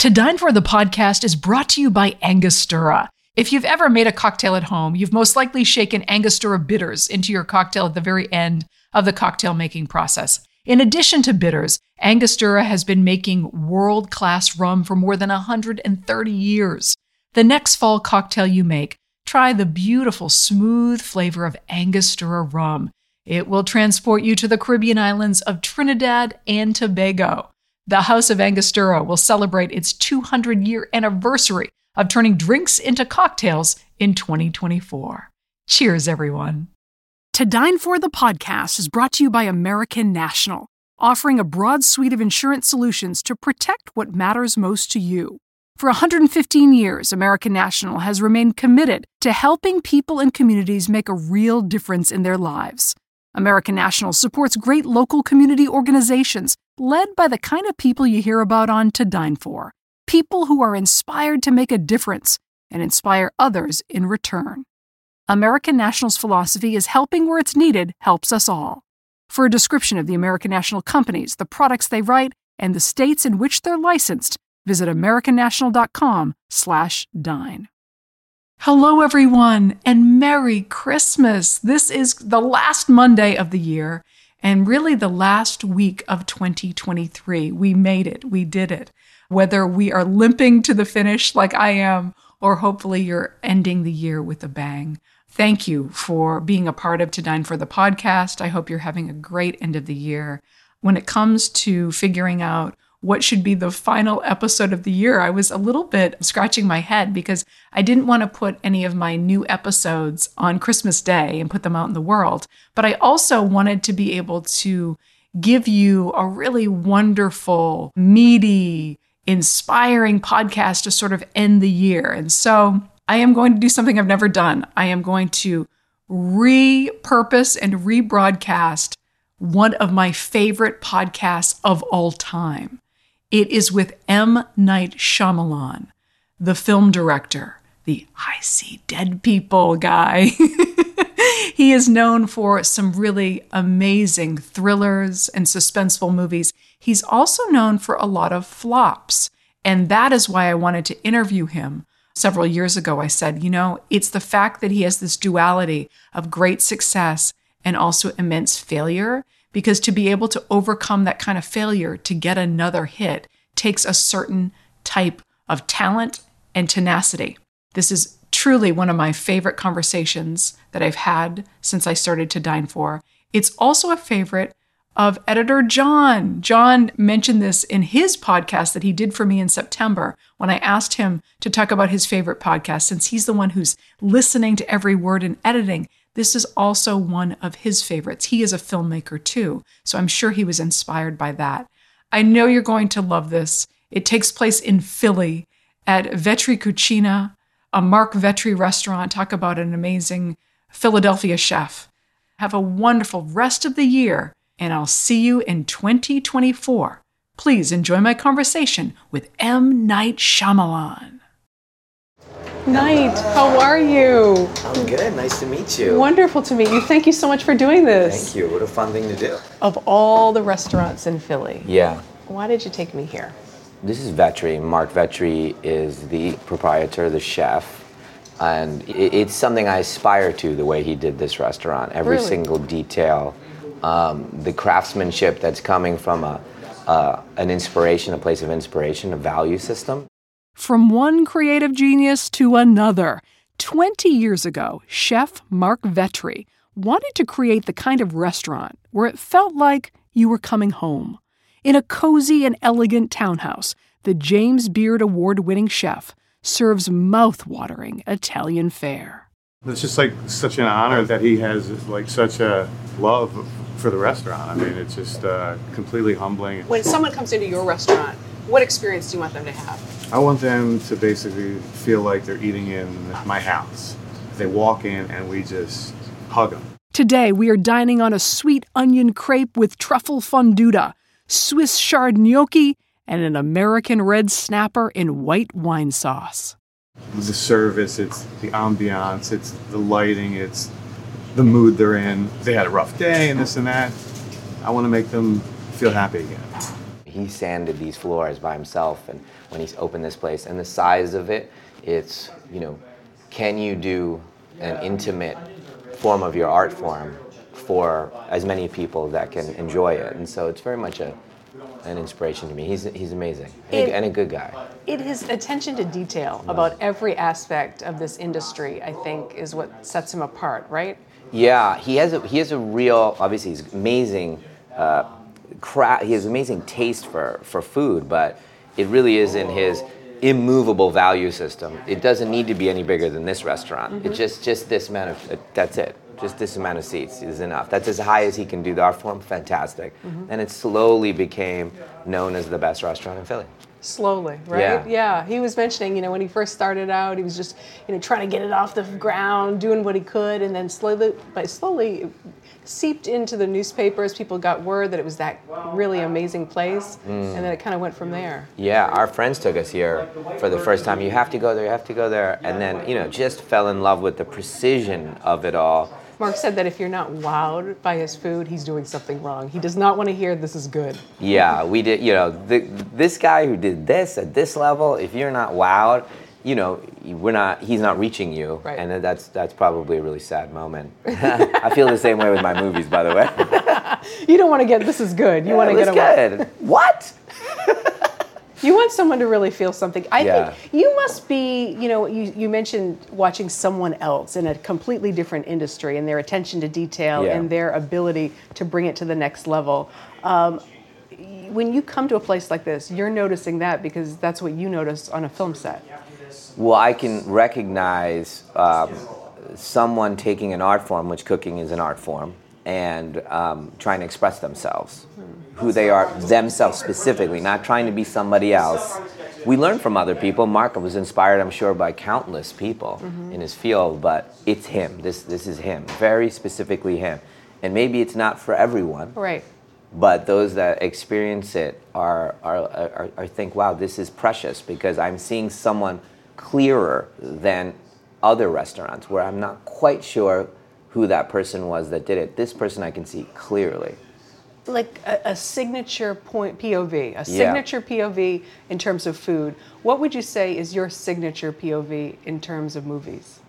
To Dine For the podcast is brought to you by Angostura. If you've ever made a cocktail at home, you've most likely shaken Angostura bitters into your cocktail at the very end of the cocktail making process. In addition to bitters, Angostura has been making world class rum for more than 130 years. The next fall cocktail you make, try the beautiful, smooth flavor of Angostura rum. It will transport you to the Caribbean islands of Trinidad and Tobago. The House of Angostura will celebrate its 200 year anniversary of turning drinks into cocktails in 2024. Cheers, everyone. To Dine For the podcast is brought to you by American National, offering a broad suite of insurance solutions to protect what matters most to you. For 115 years, American National has remained committed to helping people and communities make a real difference in their lives. American National supports great local community organizations led by the kind of people you hear about on To Dine For people who are inspired to make a difference and inspire others in return. American National's philosophy is helping where it's needed helps us all. For a description of the American National companies, the products they write, and the states in which they're licensed, visit americannational.com/dine. Hello everyone and Merry Christmas. This is the last Monday of the year and really the last week of 2023. We made it. We did it. Whether we are limping to the finish like I am or hopefully you're ending the year with a bang. Thank you for being a part of To Dine for the podcast. I hope you're having a great end of the year. When it comes to figuring out what should be the final episode of the year, I was a little bit scratching my head because I didn't want to put any of my new episodes on Christmas Day and put them out in the world. But I also wanted to be able to give you a really wonderful, meaty, inspiring podcast to sort of end the year. And so I am going to do something I've never done. I am going to repurpose and rebroadcast one of my favorite podcasts of all time. It is with M. Night Shyamalan, the film director, the I see dead people guy. he is known for some really amazing thrillers and suspenseful movies. He's also known for a lot of flops. And that is why I wanted to interview him. Several years ago, I said, you know, it's the fact that he has this duality of great success and also immense failure because to be able to overcome that kind of failure to get another hit takes a certain type of talent and tenacity. This is truly one of my favorite conversations that I've had since I started to Dine For. It's also a favorite of editor John. John mentioned this in his podcast that he did for me in September when I asked him to talk about his favorite podcast, since he's the one who's listening to every word and editing. This is also one of his favorites. He is a filmmaker too, so I'm sure he was inspired by that. I know you're going to love this. It takes place in Philly at Vetri Cucina, a Marc Vetri restaurant. Talk about an amazing Philadelphia chef. Have a wonderful rest of the year, and I'll see you in 2024. Please enjoy my conversation with M. Night Shyamalan. Night, how are you? I'm good. Nice to meet you. Wonderful to meet you. Thank you so much for doing this. Thank you. What a fun thing to do. Of all the restaurants in Philly, Yeah. why did you take me here? This is Vetri. Marc Vetri is the proprietor, the chef. And it's something I aspire to the way he did this restaurant. Every Really? single detail, um, the craftsmanship that's coming from a, uh, an inspiration, a place of inspiration, a value system. From one creative genius to another, 20 years ago, chef Marc Vetri wanted to create the kind of restaurant where it felt like you were coming home. In a cozy and elegant townhouse, the James Beard Award winning chef serves mouth-watering Italian fare. It's just like such an honor that he has like such a love for the restaurant. I mean, it's just uh, completely humbling. When someone comes into your restaurant, what experience do you want them to have? I want them to basically feel like they're eating in my house. They walk in and we just hug them. Today, we are dining on a sweet onion crepe with truffle fonduta, Swiss chard gnocchi, and an American red snapper in white wine sauce. The service, it's the ambiance, it's the lighting, it's the mood they're in. They had a rough day and this and that. I want to make them feel happy again. He sanded these floors by himself, and when he's opened this place, and the size of it, it's you know, can you do an intimate form of your art form for as many people that can enjoy it? And so it's very much a an inspiration to me. He's he's amazing and, It- and a good guy. It is attention to detail about every aspect of this industry, I think, is what sets him apart, right? Yeah, he has a he has a real obviously he's amazing. Uh, cra- he has amazing taste for for food, but it really is in his immovable value system. It doesn't need to be any bigger than this restaurant. It's mm-hmm. just just this amount of uh, that's it. Just this amount of seats is enough. That's as high as he can do the art form. Fantastic, mm-hmm. and it slowly became known as the best restaurant in Philly. Slowly, right? Yeah. He was mentioning, you know, when he first started out, he was just, you know, trying to get it off the ground, doing what he could, and then slowly, but slowly it seeped into the newspapers. People got word that it was that really amazing place, mm. and then it kind of went from there. Yeah, our friends took us here for the first time. You have to go there, you have to go there. And then, you know, just fell in love with the precision of it all. Marc said that if you're not wowed by his food, he's doing something wrong. He does not want to hear this is good. Yeah, we did, you know, the, this guy who did this at this level, if you're not wowed, you know, we're not, he's not reaching you. Right. And that's, that's probably a really sad moment. I feel the same way with my movies, by the way. You don't want to get this is good. You want to get good. What? You want someone to really feel something. I Yeah. think you must be, you know, you, you mentioned watching someone else in a completely different industry and their attention to detail Yeah. and their ability to bring it to the next level. Um, when you come to a place like this, you're noticing that because that's what you notice on a film set. Well, I can recognize um, someone taking an art form, which cooking is an art form, and um, trying to express themselves, who they are themselves specifically, not trying to be somebody else. We learn from other people. Marc was inspired, I'm sure, by countless people mm-hmm. in his field, but it's him. This this is him, very specifically him. And maybe it's not for everyone, Right. but those that experience it are, are, are, are think, wow, this is precious because I'm seeing someone clearer than other restaurants where I'm not quite sure who that person was that did it. This person I can see clearly. Like a, a signature point POV, a signature POV in terms of food. What would you say is your signature POV in terms of movies?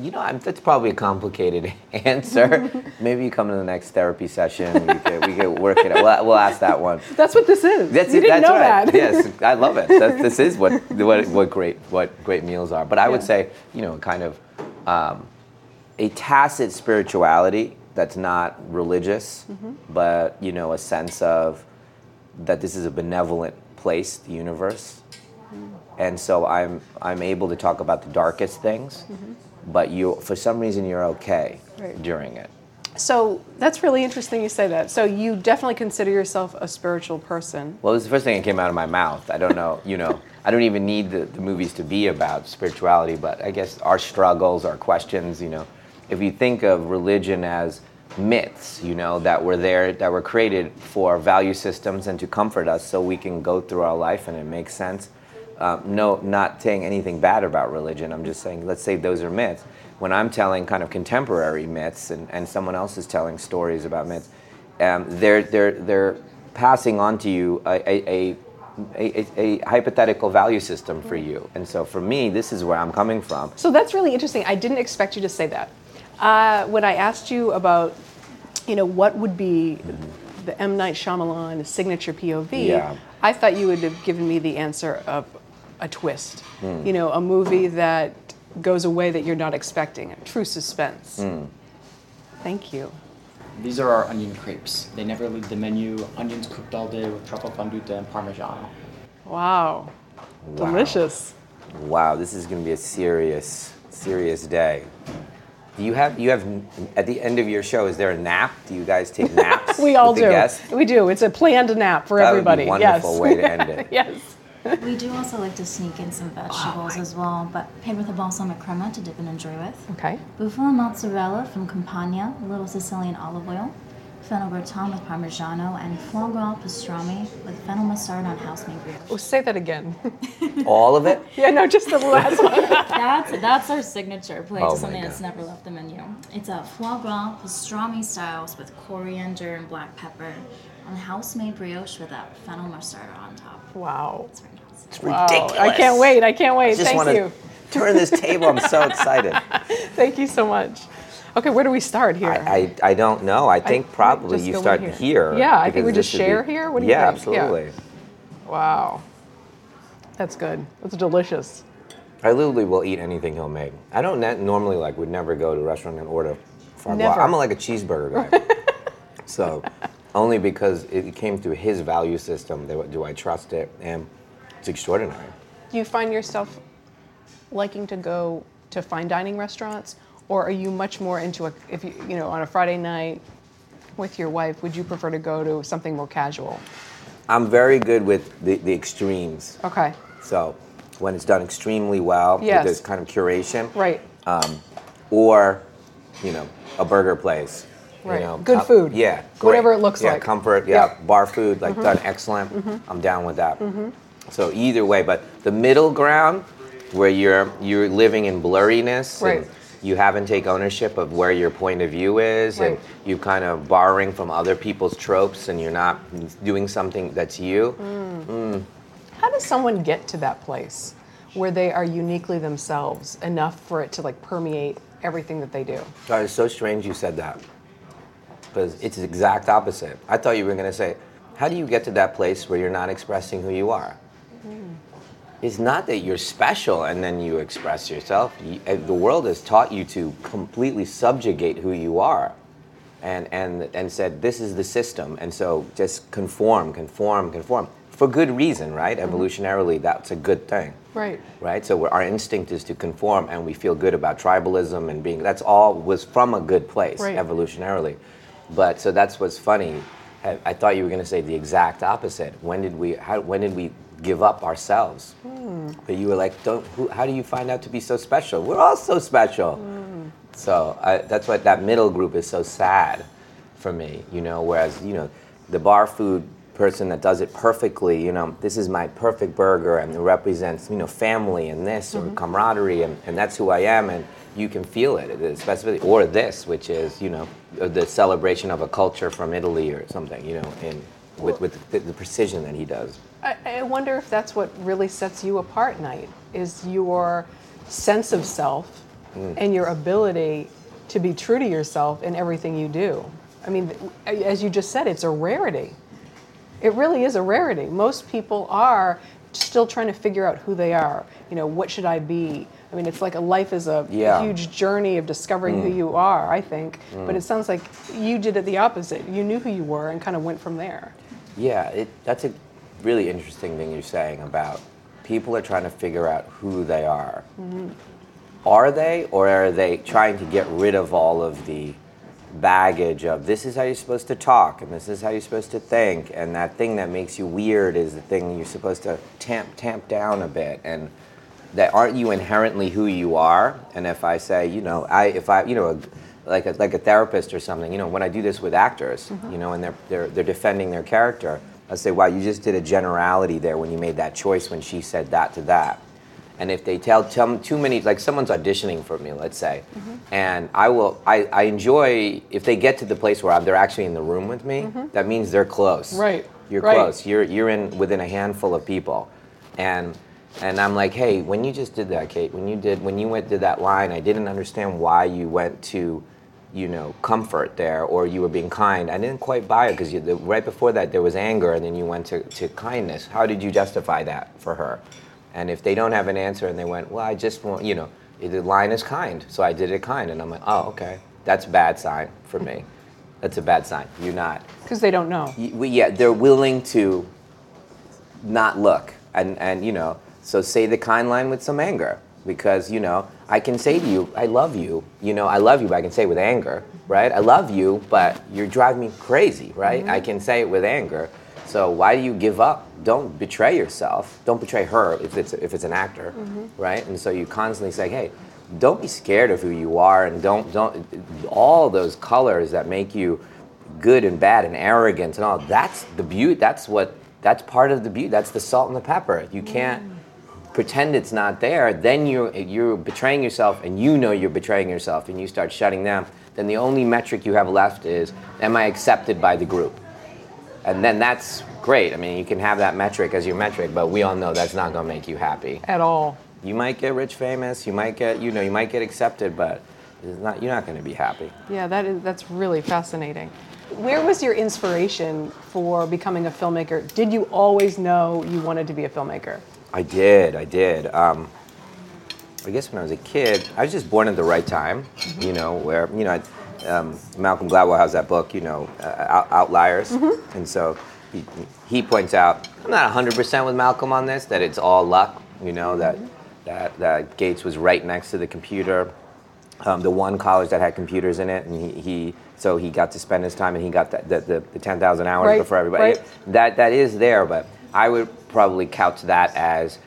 You know, I'm, that's probably a complicated answer. Maybe you come to the next therapy session. We could, we could work it out. We'll, we'll ask that one. That's what this is. That's you it. didn't That's know right. that. yes, I love it. That, this is what, what what great what great meals are. But I would say, you know, kind of um, a tacit spirituality that's not religious, Mm-hmm. but you know, a sense of that this is a benevolent place, the universe, and so I'm I'm able to talk about the darkest things, but you for some reason you're okay Mm-hmm. Right. during it. So that's really interesting you say that. So you definitely consider yourself a spiritual person. Well, it's the first thing that came out of my mouth. I don't know, you know, I don't even need the, the movies to be about spirituality, but I guess our struggles, our questions, you know, if you think of religion as myths, you know, that were there, that were created for value systems and to comfort us so we can go through our life and it makes sense. Um, no, not saying anything bad about religion. I'm just saying, let's say those are myths. When I'm telling kind of contemporary myths and, and someone else is telling stories about myths, um, they're, they're, they're passing on to you a, a, a, a hypothetical value system for you. And so for me, this is where I'm coming from. So that's really interesting. I didn't expect you to say that. Uh, when I asked you about, you know, what would be the M. Night Shyamalan signature POV, Yeah. I thought you would have given me the answer of a twist. Hmm. You know, a movie that goes away that you're not expecting. True suspense. Hmm. Thank you. These are our onion crepes. They never leave the menu. Onions cooked all day with truffle fondue and parmigiano. Wow. Wow. Delicious. Wow, this is going to be a serious, serious day. Do you have you have at the end of your show? Is there a nap? Do you guys take naps? We all with the do. guests? We do. It's a planned nap for That everybody. would be a wonderful yes. way to end it. yes. We do also like to sneak in some vegetables oh, as well, but paired with a balsamic crema to dip and enjoy with. Okay. Bufala mozzarella from Campania, a little Sicilian olive oil, fennel gratin with parmigiano, and foie gras pastrami with fennel mustard on house-made brioche. Oh, say that again. All of it? yeah, no, just the last one. That's that's our signature plate, Oh just my something God. that's never left the menu. It's a foie gras pastrami styles with coriander and black pepper on house-made brioche with a fennel mustard on top. wow. It's very nice. It's Wow. ridiculous. I can't wait. I can't wait. I just Thank want to you. turn this table. I'm so excited. Thank you so much. Okay, where do we start here? I, I, I don't know. I think probably you start here. here. Yeah, I think we just this would be- share here? What do you yeah, think? Yeah. absolutely. wow. That's good. That's delicious. I literally will eat anything he'll make. I don't ne- normally like would never go to a restaurant and order foie. Never. I'm like a cheeseburger guy. so only because it came through his value system do do I trust it, and it's extraordinary. Do you find yourself liking to go to fine dining restaurants, or are you much more into a if you you know on a Friday night with your wife? Would you prefer to go to something more casual? I'm very good with the, the extremes. Okay. So when it's done extremely well, Yes. with this kind of curation, Right. Um, or you know a burger place. Right. You know, Good com- food. Yeah. Whatever it looks like. yeah, like. comfort. Yeah. Yep. Mm-hmm. Bar food, like done excellent. I'm down with that. So either way, but the middle ground, where you're you're living in blurriness. Right. And you haven't take ownership of where your point of view is, Right. and you kind of borrowing from other people's tropes, and you're not doing something that's you. Mm. How does someone get to that place where they are uniquely themselves enough for it to like permeate everything that they do? God, it's so strange you said that. Because it's the exact opposite. I thought you were going to say, how do you get to that place where you're not expressing who you are? It's not that you're special and then you express yourself. You, uh, the world has taught you to completely subjugate who you are and, and, and said, this is the system. And so just conform, conform, conform. For good reason, right? Evolutionarily, that's a good thing Right. right? So we're, our instinct is to conform, and we feel good about tribalism and being. That's all was from a good place Right. evolutionarily, but so that's what's funny. I, I thought you were going to say the exact opposite. When did we? How, when did we give up ourselves? Mm. But you were like, don't. Who, how do you find out to be so special? We're all so special. Mm. So I, that's what that middle group is so sad for me, you know. Whereas you know, the bar food person that does it perfectly, you know, this is my perfect burger and it represents you know family and this or mm-hmm. camaraderie and, and that's who I am and you can feel it, the specificity. Or this, which is you know uh, the celebration of a culture from Italy or something, you know, in with, with the, the precision that he does. I, I wonder if that's what really sets you apart, Night, is your sense of self mm. and your ability to be true to yourself in everything you do. I mean, as you just said, it's a rarity. It really is a rarity. Most people are still trying to figure out who they are. You know, what should I be? I mean, it's like a life is a Yeah. huge journey of discovering who mm. you are, I think. Mm. But it sounds like you did it the opposite. You knew who you were and kind of went from there. Yeah, it, that's a really interesting thing you're saying about people are trying to figure out who they are. Mm-hmm. Are they, or are they trying to get rid of all of the baggage of this is how you're supposed to talk and this is how you're supposed to think and that thing that makes you weird is the thing you're supposed to tamp tamp down a bit and that aren't you inherently who you are? And if i say you know i if i you know like a, like a therapist or something you know when i do this with actors mm-hmm. you know and they're, they're they're defending their character i say wow you just did a generality there when you made that choice when she said that to that. And if they tell tell too many like someone's auditioning for me let's say mm-hmm. and i will I, I enjoy if they get to the place where they're actually in the room with me mm-hmm. that means they're close. Right, you're right. close. You're you're in within a handful of people. And and i'm like hey when you just did that kate when you did when you went did that line i didn't understand why you went to you know comfort there or you were being kind i didn't quite buy it because right before that there was anger and then you went to, to kindness how did you justify that for her and if they don't have an answer and they went well i just want you know the line is kind, so I did it kind, and I'm like, oh, okay, that's a bad sign for me. That's a bad sign. You're not. Because they don't know. We- Yeah, they're willing to not look, and and you know, so say the kind line with some anger, because you know, I can say to you, I love you. You know, I love you, but I can say it with anger, right? I love you, but you're driving me crazy, right? Mm-hmm. I can say it with anger. So why do you give up? Don't betray yourself. Don't betray her if it's if it's an actor, mm-hmm. right? And so you constantly say, hey, don't be scared of who you are, and don't don't all those colors that make you good and bad and arrogant and all. That's the beauty. That's what. That's part of the beauty. That's the salt and the pepper. You can't pretend it's not there. Then you're you're betraying yourself, and you know you're betraying yourself, and you start shutting down. Then the only metric you have left is, am I accepted by the group? And then that's great. I mean, you can have that metric as your metric, but we all know that's not going to make you happy. At all. You might get rich, famous. You might get, you know, you might get accepted, but it's not. You're not going to be happy. Yeah, that is that's really fascinating. Where was your inspiration for becoming a filmmaker? Did you always know you wanted to be a filmmaker? I did. I did. Um, I guess when I was a kid, I was just born at the right time. You know, where you know, um, Malcolm Gladwell has that book. You know, uh, Out- Outliers, and so he, he points out I'm not 100% with Malcolm on this. That it's all luck. You know that that that Gates was right next to the computer. Um, the one college that had computers in it, and he, he so he got to spend his time, and he got the, the, the, the 10,000 hours Right, before everybody. right. That that is there, but I would probably couch that as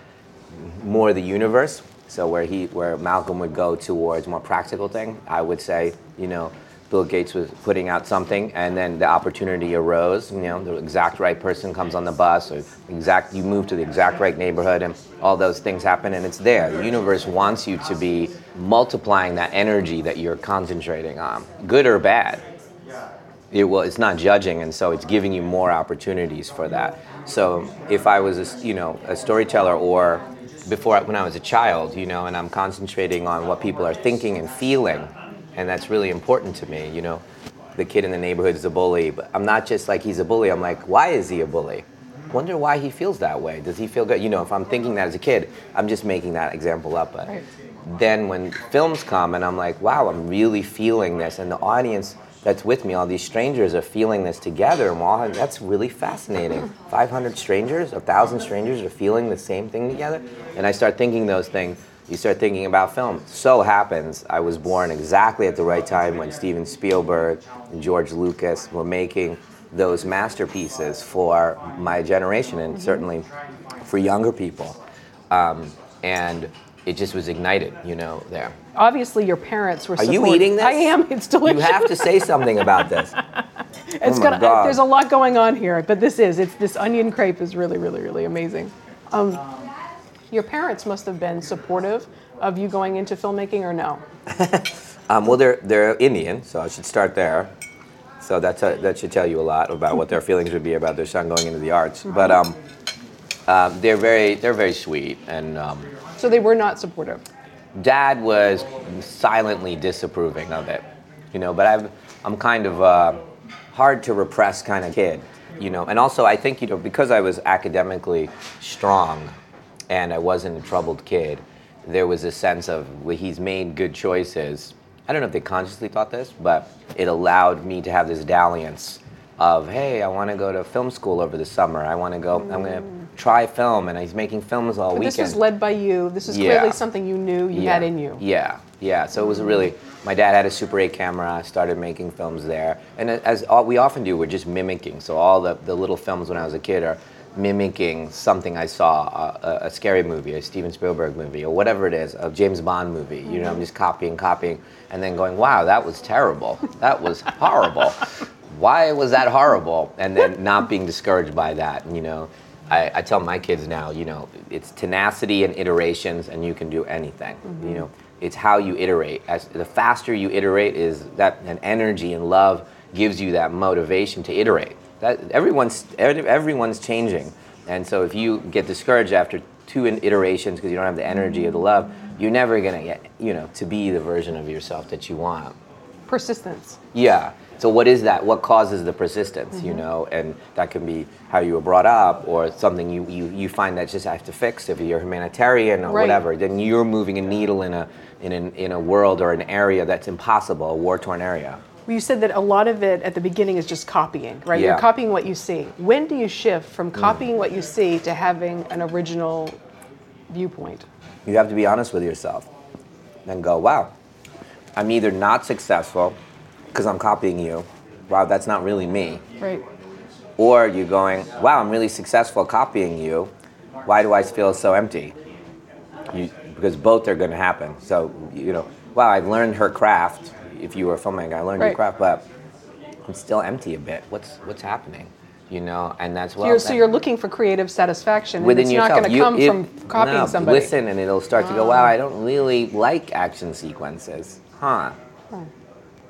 more the universe. So where he, where Malcolm would go towards more practical thing, I would say, you know, Bill Gates was putting out something, and then the opportunity arose. You know, the exact right person comes on the bus, or exact you move to the exact right neighborhood, and all those things happen, and it's there. The universe wants you to be multiplying that energy that you're concentrating on, good or bad it will it's not judging and so it's giving you more opportunities for that so if i was a, you know a storyteller or before when i was a child you know and i'm concentrating on what people are thinking and feeling and that's really important to me you know the kid in the neighborhood is a bully but i'm not just like he's a bully i'm like why is he a bully? Wonder why he feels that way. Does he feel good? You know if i'm thinking that as a kid i'm just making that example up but Right. then when films come and I'm like, wow, I'm really feeling this, and the audience that's with me, all these strangers are feeling this together, and wow, that's really fascinating. 500 strangers, a thousand strangers are feeling the same thing together, and I start thinking those things. You start thinking about film. So happens I was born exactly at the right time when Steven Spielberg and George Lucas were making those masterpieces for my generation, and certainly for younger people. Um, and it just was ignited, you know, there. Obviously, your parents were. Are you eating this? I am. It's delicious. You have to say something about this. It's Oh my gonna, God. There's a lot going on here, but this is. It's this onion crepe is really, really, really amazing. Um, your parents must have been supportive of you going into filmmaking, or no? Um, well, they're they're Indian, so I should start there. So that's a, that should tell you a lot about what their feelings would be about their son going into the arts. But um, um, they're very they're very sweet, and um, So they were not supportive. Dad was silently disapproving of it, you know. But I've, I'm kind of a hard to repress kind of kid, you know. And also, I think you know because I was academically strong, and I wasn't a troubled kid, there was a sense of well, he's made good choices. I don't know if they consciously thought this, but it allowed me to have this dalliance of hey, I want to go to film school over the summer. I want to go. I'm going to try film, and he's making films all But weekend. this was led by you. This is Yeah. clearly something you knew you had in you. Yeah, yeah. So it was really. My dad had a Super 8 camera. I started making films there, and as all, we often do, we're just mimicking. So all the, the little films when I was a kid are mimicking something I saw, a, a, a scary movie, a Steven Spielberg movie, or whatever it is, a James Bond movie. You know, I'm mm-hmm. just copying, copying, and then going, "Wow, that was terrible. That was horrible. Why was that horrible?" And then not being discouraged by that. You know. I, I tell my kids now, you know, it's tenacity and iterations, and you can do anything. You mm-hmm. know, it's how you iterate. As the faster you iterate, is that an energy and love gives you that motivation to iterate. That everyone's everyone's changing, and so if you get discouraged after two iterations because you don't have the energy of the mm-hmm. love, you're never gonna get, you know, to be the version of yourself that you want. Persistence. Yeah. So what is that? What causes the persistence? Mm-hmm. You know, and that can be how you were brought up, or something you you, you find that just have to fix. If you're humanitarian or Right. whatever, then you're moving a needle in a in an, in a world or an area that's impossible, a war torn area. Well, You said that a lot of it at the beginning is just copying, right? Yeah. You're Mm. copying what you see. When do you shift from copying what you see to having an original viewpoint? You have to be honest with yourself, and go, wow, I'm either not successful because I'm copying you. Wow, that's not really me. Right. Or you're going, wow, I'm really successful copying you. Why do I feel so empty? You, because both are going to happen. So, you know, wow, I've learned her craft. If you were a filmmaker, I learned your craft, but I'm still empty a bit. What's what's happening? You know, and that's well. you're, so you're looking for creative satisfaction, and within it's yourself. not going to You- come it- from copying no, somebody. Ah. Listen, and it'll start to go. Wow, I don't really like action sequences, huh?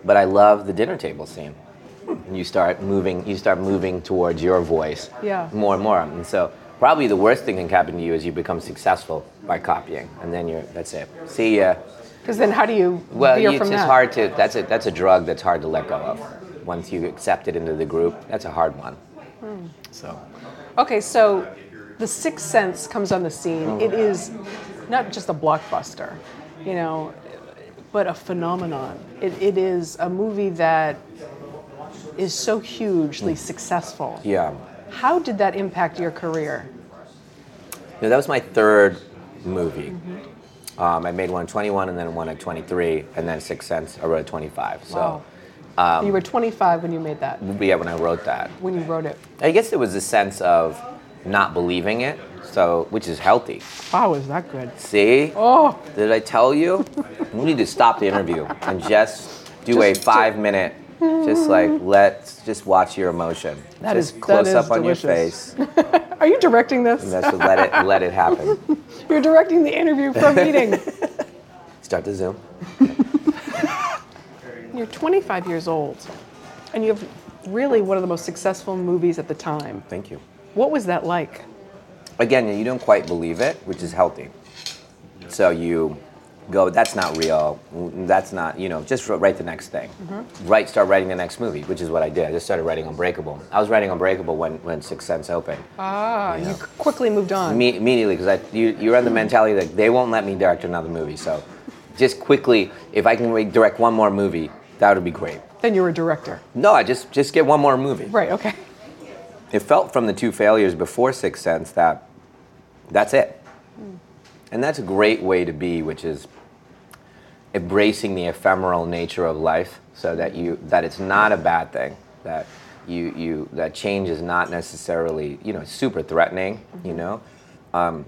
But I love the dinner table scene. And you start moving. You start moving towards your voice. Yeah. More and more, and so probably the worst thing that can happen to you is you become successful by copying, and then you're that's it. See ya. Because then, how do you Well, veer it's that? hard to. That's a that's a drug that's hard to let go of. Once you accept it into the group, that's a hard one. Hmm. So. Okay, so The Sixth Sense comes on the scene. It is not just a blockbuster, you know, but a phenomenon. It, it is a movie that is so hugely successful. Yeah. How did that impact your career? That was my third movie. Um, I made one at 21 and then one at 23, and then Sixth Sense, I wrote at 25. So, Wow. Um, you were 25 when you made that, yeah, when I wrote that. when you wrote it. I guess it was a sense of not believing it, so which is healthy. Wow, is that good? See? Oh, Did I tell you? We need to stop the interview and just do a Just- five minute, just like let's just watch your emotion. That just is- that close is up on your face. are you directing this? And that's let it let it happen. You're directing the interview from meeting. Start the Zoom. You're 25 years old, and you have really one of the most successful movies at the time. Thank you. What was that like? Again, you don't quite believe it, which is healthy. So you go, that's not real. That's not, you know, just write the next thing. Write, start writing the next movie, which is what I did. I just started writing Unbreakable. I was writing Unbreakable when, when Sixth Sense opened. Ah, you quickly moved on. Imme- immediately, because you, you're on the mentality that they won't let me direct another movie. So just quickly, if I can re- direct one more movie, that would be great. Then you were a director. No, I just, just get one more movie. Right, okay. It felt from the two failures before Sixth Sense that that's it. Hmm. And that's a great way to be, which is embracing the ephemeral nature of life so that you that it's not a bad thing. That you, you that change is not necessarily, you know, super threatening, you mm-hmm. know? Um,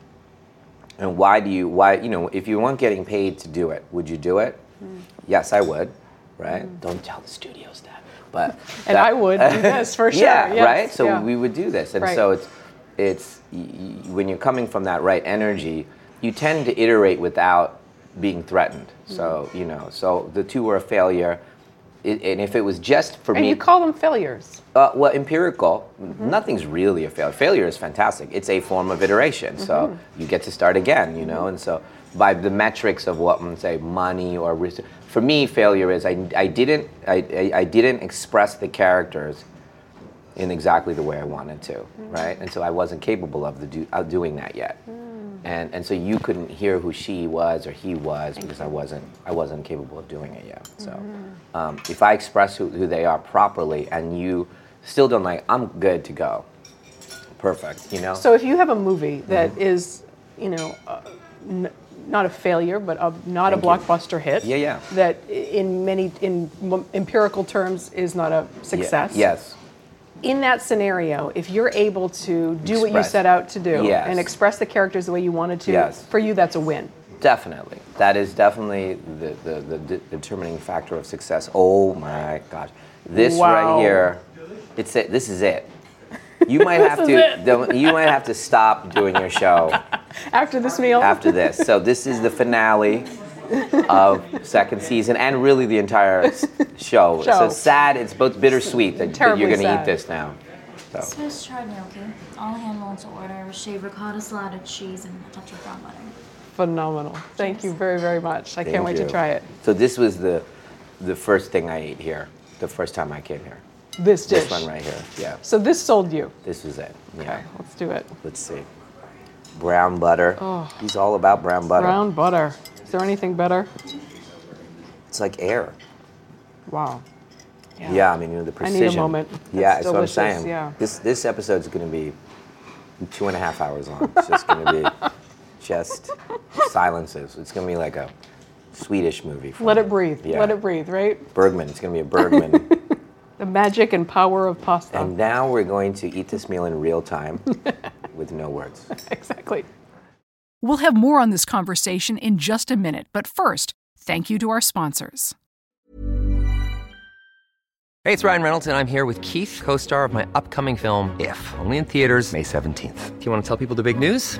and why do you why you know, if you weren't getting paid to do it, would you do it? Hmm. Yes, I would, right? Don't tell the studios that. But And that- I would do this for sure. yeah, yes, right. So yeah. we would do this, and Right. so it's it's when you're coming from that right energy, you tend to iterate without being threatened. So Mm-hmm. you know, so the two were a failure, it, and if it was just for me. And me, you call them failures. uh, well, empirical, Mm-hmm. nothing's really a failure. Failure is fantastic. It's a form of iteration. So Mm-hmm. you get to start again, you know. And so by the metrics of what, mm, say, money or res- for me, failure is I, I didn't I, I, I didn't express the characters in exactly the way I wanted to, right? And so I wasn't capable of the do, of doing that yet. And, and so you couldn't hear who she was or he was because I wasn't I wasn't capable of doing it yet. So um, if I express who, who they are properly and you still don't like, I'm good to go. Perfect, you know. So if you have a movie that Mm-hmm. is, you know, uh, n- not a failure, but a, not Thank a you. blockbuster hit. Yeah, yeah. That in many, in m- empirical terms, is not a Yeah, success. yes. In that scenario, if you're able to do what you set out to do Yes. and express the characters the way you wanted to, Yes. for you, that's a win. Definitely. That is definitely the, the, the de- determining factor of success. Oh my gosh. This Wow. right here, it's it. This is it. You might have to don't- you might have to stop doing your show After this meal, after this. So this is the finale of second season and really the entire s- show. So sad, it's both bittersweet that, that you're going to eat this now. So Swiss chard gnocchi, all handle to order, shaved ricotta, salad, cheese, and a touch of brown butter. phenomenal. Thank you very, very much. I can't wait you. to try it. So this was the the first thing I ate here, the first time I came here. This dish. This one right here. Yeah. So this sold you. This was it. Okay, Yeah. let's do it. Let's see. Brown butter. Oh. He's all about brown butter. Brown butter. Is there anything better? It's like air. Wow. Yeah, I mean, you know, the precision. I need a moment. yeah, That's that's what I'm saying. yeah. This this episode's going to be two and a half hours long. It's just going to be just silences. It's going to be like a Swedish movie. for Let me. it breathe. Yeah. Let it breathe, right? Bergman. It's going to be a Bergman. The magic and power of pasta. and now we're going to eat this meal in real time with no words. exactly. We'll have more on this conversation in just a minute, but first, thank you to our sponsors. Hey, it's Ryan Reynolds, and I'm here with Keith, co star of my upcoming film, If, only in theaters, May 17th. Do you want to tell people the big news?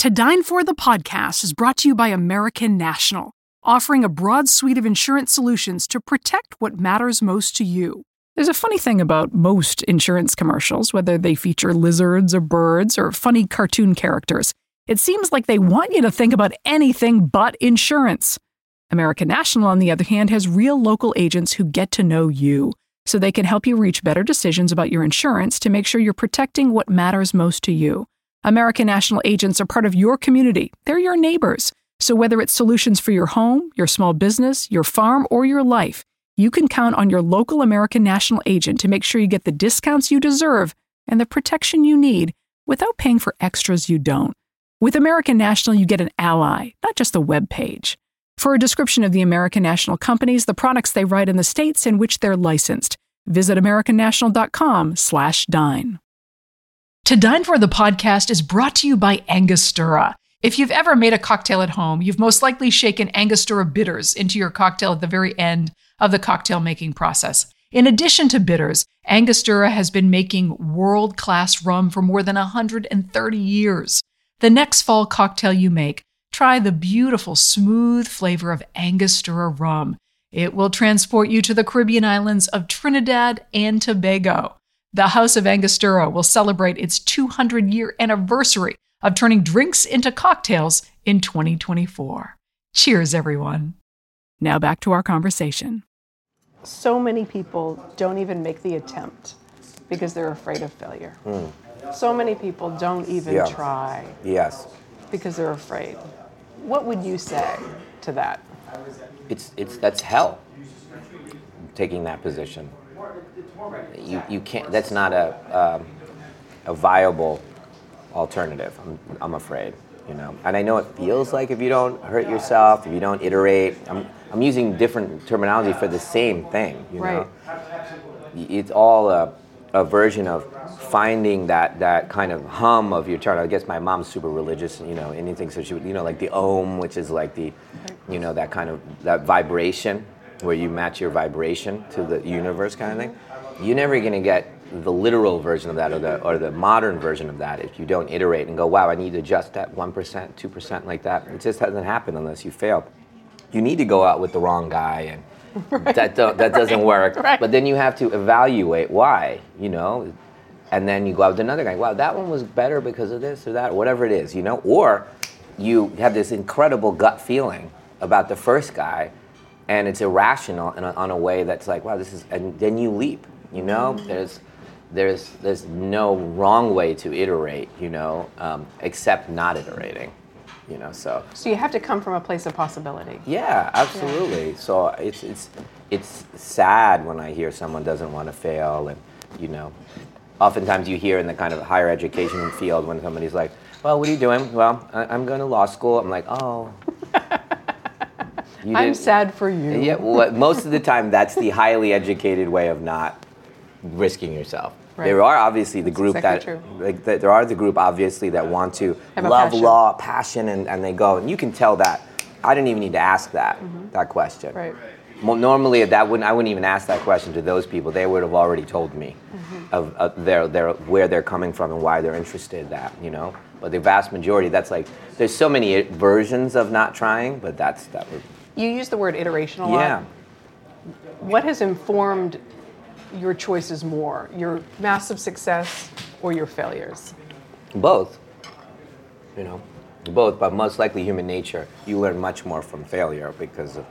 To Dine For the podcast is brought to you by American National, offering a broad suite of insurance solutions to protect what matters most to you. There's a funny thing about most insurance commercials, whether they feature lizards or birds or funny cartoon characters. It seems like they want you to think about anything but insurance. American National, on the other hand, has real local agents who get to know you, so they can help you reach better decisions about your insurance to make sure you're protecting what matters most to you. American National agents are part of your community. They're your neighbors. So whether it's solutions for your home, your small business, your farm, or your life, you can count on your local American National agent to make sure you get the discounts you deserve and the protection you need without paying for extras you don't. With American National, you get an ally, not just a web page. For a description of the American National companies, the products they write in the states in which they're licensed, visit americannational.com/dine. To Dine For the podcast is brought to you by Angostura. If you've ever made a cocktail at home, you've most likely shaken Angostura bitters into your cocktail at the very end of the cocktail making process. In addition to bitters, Angostura has been making world class rum for more than 130 years. The next fall cocktail you make, try the beautiful, smooth flavor of Angostura rum. It will transport you to the Caribbean islands of Trinidad and Tobago. The House of Angostura will celebrate its 200 year anniversary of turning drinks into cocktails in 2024. Cheers, everyone. Now back to our conversation. So many people don't even make the attempt because they're afraid of failure. Hmm. So many people don't even Yeah. try Yes. because they're afraid. What would you say to that? It's it's that's hell. Taking that position. You you can't. That's not a um, a viable alternative. I'm, I'm afraid. You know, and I know it feels like if you don't hurt yourself, if you don't iterate. I'm I'm using different terminology for the same thing. You Right. know, it's all a, a version of finding that that kind of hum of your turn. I guess my mom's super religious, you know, anything. So she would, you know, like the om, which is like the, you know, that kind of that vibration where you match your vibration to the universe kind of thing. You're never gonna get the literal version of that or the or the modern version of that if you don't iterate and go, wow, I need to adjust that one percent, two percent like that. It just doesn't happen unless you fail. You need to go out with the wrong guy and that don't, that doesn't work. Right. But then you have to evaluate why, you know, and then you go out with another guy. Wow, that one was better because of this or that, or whatever it is, you know. Or you have this incredible gut feeling about the first guy, and it's irrational in a, on a way that's like, wow, this is, and then you leap, you know. There's there's there's no wrong way to iterate, you know, um, except not iterating, you know. So So you have to come from a place of possibility. yeah, absolutely. So it's it's it's sad when I hear someone doesn't want to fail and you know. Oftentimes you hear in the kind of higher education field when somebody's like, well, what are you doing? Well, I, I'm going to law school. I'm like, oh. I'm sad for you. Yeah, well, most of the time that's the highly educated way of not risking yourself. Right. There are obviously the group exactly that, like, the, there are the group obviously that want to Have love passion. law, passion, and, and they go, and you can tell that. I didn't even need to ask that that question. Mm-hmm. Right. Well, normally that wouldn't I wouldn't even ask that question to those people. They would have already told me Mm-hmm. of, of their, their where they're coming from and why they're interested. in That you know, but the vast majority, that's like there's so many versions of not trying, but that's that would You use the word iteration a lot. yeah. What has informed your choices more, your massive success or your failures? Both. You know, both, but most likely human nature. You learn much more from failure because of,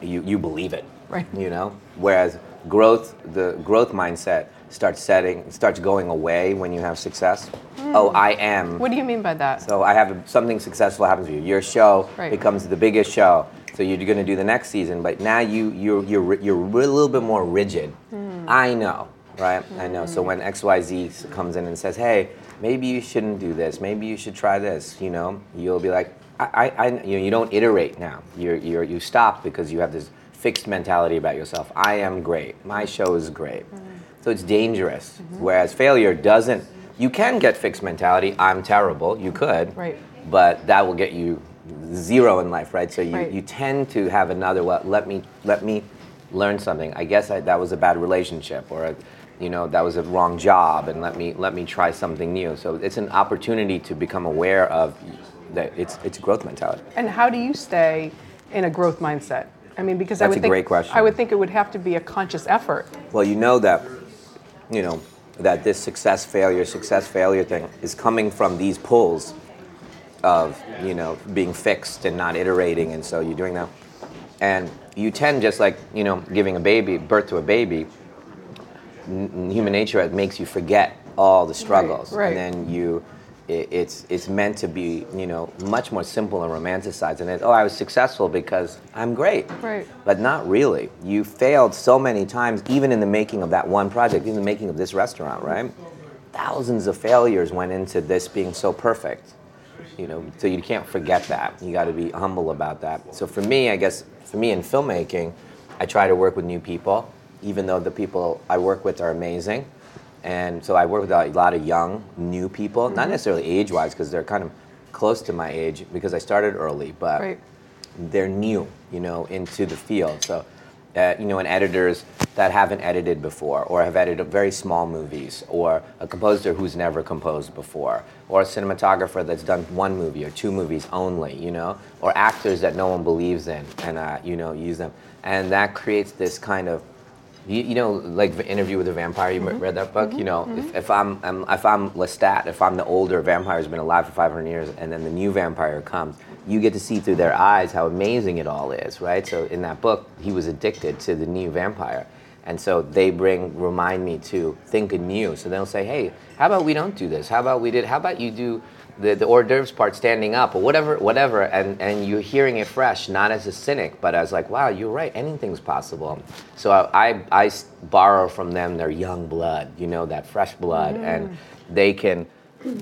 you, you believe it. Right. You know? Whereas growth, the growth mindset starts setting, starts going away when you have success. Hmm. Oh, I am. What do you mean by that? So I have a, something successful happens to you. Your show Right. becomes the biggest show. So you're going to do the next season, but now you you're you're you're a little bit more rigid. Hmm. I know, right? I know. So mm-hmm. when XYZ comes in and says, "Hey, maybe you shouldn't do this. Maybe you should try this," you know, you'll be like, "I, I, I you, know, you don't iterate now. You're you're you stop because you have this fixed mentality about yourself. I am great. My show is great. Mm-hmm. So it's dangerous. Mm-hmm. Whereas failure doesn't. You can get fixed mentality. I'm terrible. You could Right. but that will get you zero in life, right? So you, Right. you tend to have another. Well, let me let me learn something. I guess I, that was a bad relationship, or you know that was a wrong job, and let me let me try something new. So it's an opportunity to become aware of that. It's it's growth mentality. And how do you stay in a growth mindset? I mean, because I That's would a think great question. I would think it would have to be a conscious effort. Well, you know that, you know, that this success failure, success failure thing is coming from these pulls of, you know, being fixed and not iterating, and so you're doing that. And you tend, just like, you know, giving a baby, birth to a baby, n- human nature it makes you forget all the struggles. right. And then you, it, it's, it's meant to be, you know, much more simple and romanticized. And it's, oh, I was successful because I'm great. Right. But not really. You failed so many times, even in the making of that one project, even the making of this restaurant, right? Thousands of failures went into this being so perfect. You know, so you can't forget that. You got to be humble about that. So for me, I guess, for me in filmmaking, I try to work with new people, even though the people I work with are amazing. And so I work with a lot of young, new people, not necessarily age-wise, because they're kind of close to my age because I started early, but Right. they're new, you know, into the field. So, uh, you know, and editors that haven't edited before, or have edited very small movies, or a composer who's never composed before, or a cinematographer that's done one movie or two movies only, you know, or actors that no one believes in, and uh, you know, use them, and that creates this kind of you, you know, like the interview with the vampire. You mm-hmm. read that book. Mm-hmm. You know, if, mm-hmm. if I'm, I'm if I'm Lestat, if I'm the older vampire who's been alive for 500 years, and then the new vampire comes, you get to see through their eyes how amazing it all is, right? So in that book, he was addicted to the new vampire, and so they bring remind me to think anew. So they'll say, hey, how about we don't do this? How about we did? How about you do? The, the hors d'oeuvres part standing up or whatever whatever and, and you're hearing it fresh not as a cynic but as like wow you're right anything's possible so I I borrow from them their young blood you know that fresh blood and mm. they can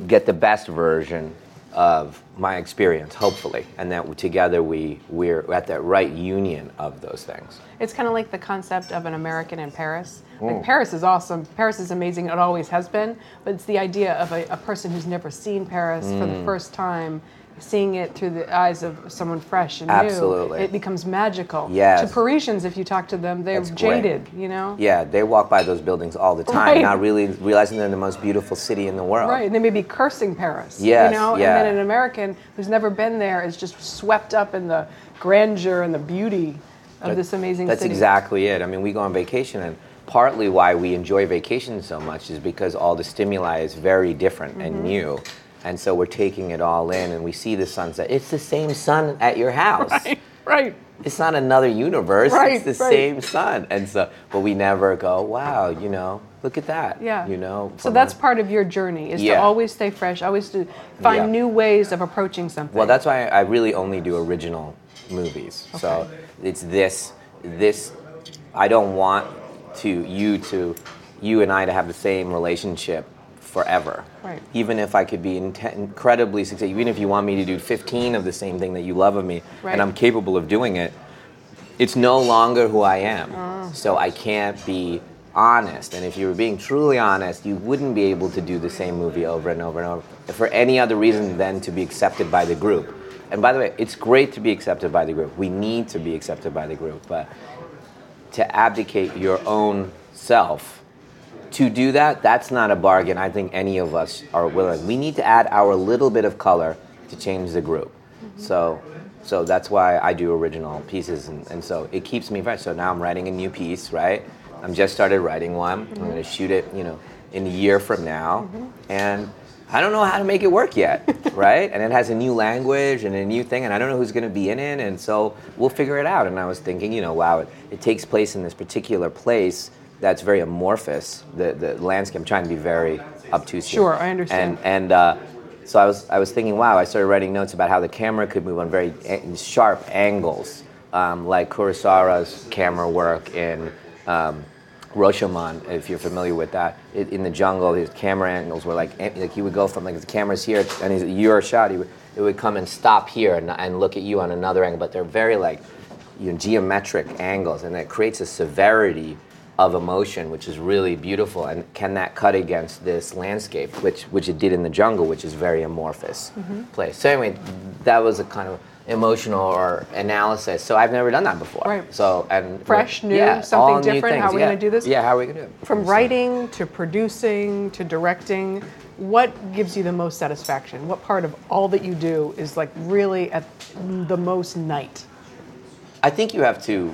get the best version of my experience hopefully and that together we we're at that right union of those things It's kind of like the concept of an American in Paris. Mm. Like Paris is awesome. Paris is amazing. It always has been. But it's the idea of a, a person who's never seen Paris for Mm. the first time, seeing it through the eyes of someone fresh and Absolutely. new. It becomes magical. Yes. To Parisians, if you talk to them, they're That's great. jaded. You know. yeah they walk by those buildings all the time Right. not really realizing they're the most beautiful city in the world Right, and they may be cursing Paris. Yes, you know, yeah. and then an American who's never been there is just swept up in the grandeur and the beauty of That- this amazing That's city. exactly it. I mean, we go on vacation, and partly why we enjoy vacation so much is because all the stimuli is very different Mm-hmm. and new. And so we're taking it all in, and we see the sunset. It's the same sun at your house. Right, right. It's not another universe. Right, it's the right. same sun. And so, but we never go, wow, you know, look at that. Yeah. You know. So that's a- part of your journey is to always stay fresh, always to find Yeah. new ways of approaching something. Well, that's why I really only do original movies. Okay. So it's this, this. I don't want to you to you and I to have the same relationship forever. Right. Even if I could be inte- incredibly successful, even if you want me to do 15 of the same thing that you love of me, Right. and I'm capable of doing it, it's no longer who I am. Oh. So I can't be honest. And if you were being truly honest, you wouldn't be able to do the same movie over and over and over for any other reason than to be accepted by the group. And by the way, it's great to be accepted by the group. We need to be accepted by the group, but to abdicate your own self to do that, that's not a bargain I think any of us are willing. We need to add our little bit of color to change the group. So so that's why I do original pieces and, and so it keeps me fresh. So now I'm writing a new piece, right? I'm just started writing one. I'm gonna shoot it, you know, in a year from now. And I don't know how to make it work yet, right? And it has a new language and a new thing, and I don't know who's going to be in it, and so we'll figure it out. And I was thinking, you know, wow, it, it takes place in this particular place that's very amorphous. The the landscape. I'm trying to be very obtuse. here. Sure, I understand. And and uh, so I was I was thinking, wow, I started writing notes about how the camera could move on very a- sharp angles, um, like Kurosawa's camera work in. Um, Rashomon, if you're familiar with that, it, in the jungle, his camera angles were like, eh, like he would go from like the camera's here and he's, you're shot. He would, it would come and stop here and, and look at you on another angle, but they're very like, you know, geometric angles, and it creates a severity of emotion, which is really beautiful. And can that cut against this landscape, which which it did in the jungle, which is very amorphous mm-hmm. place. So anyway, that was a kind of emotional or analysis. So I've never done that before. Right. So and Fresh, new, yeah, something all new different? How are we yeah. gonna do this? Yeah, how are we gonna do it? From writing to producing to directing, what gives you the most satisfaction? What part of all that you do is like really at the most night? I think you have to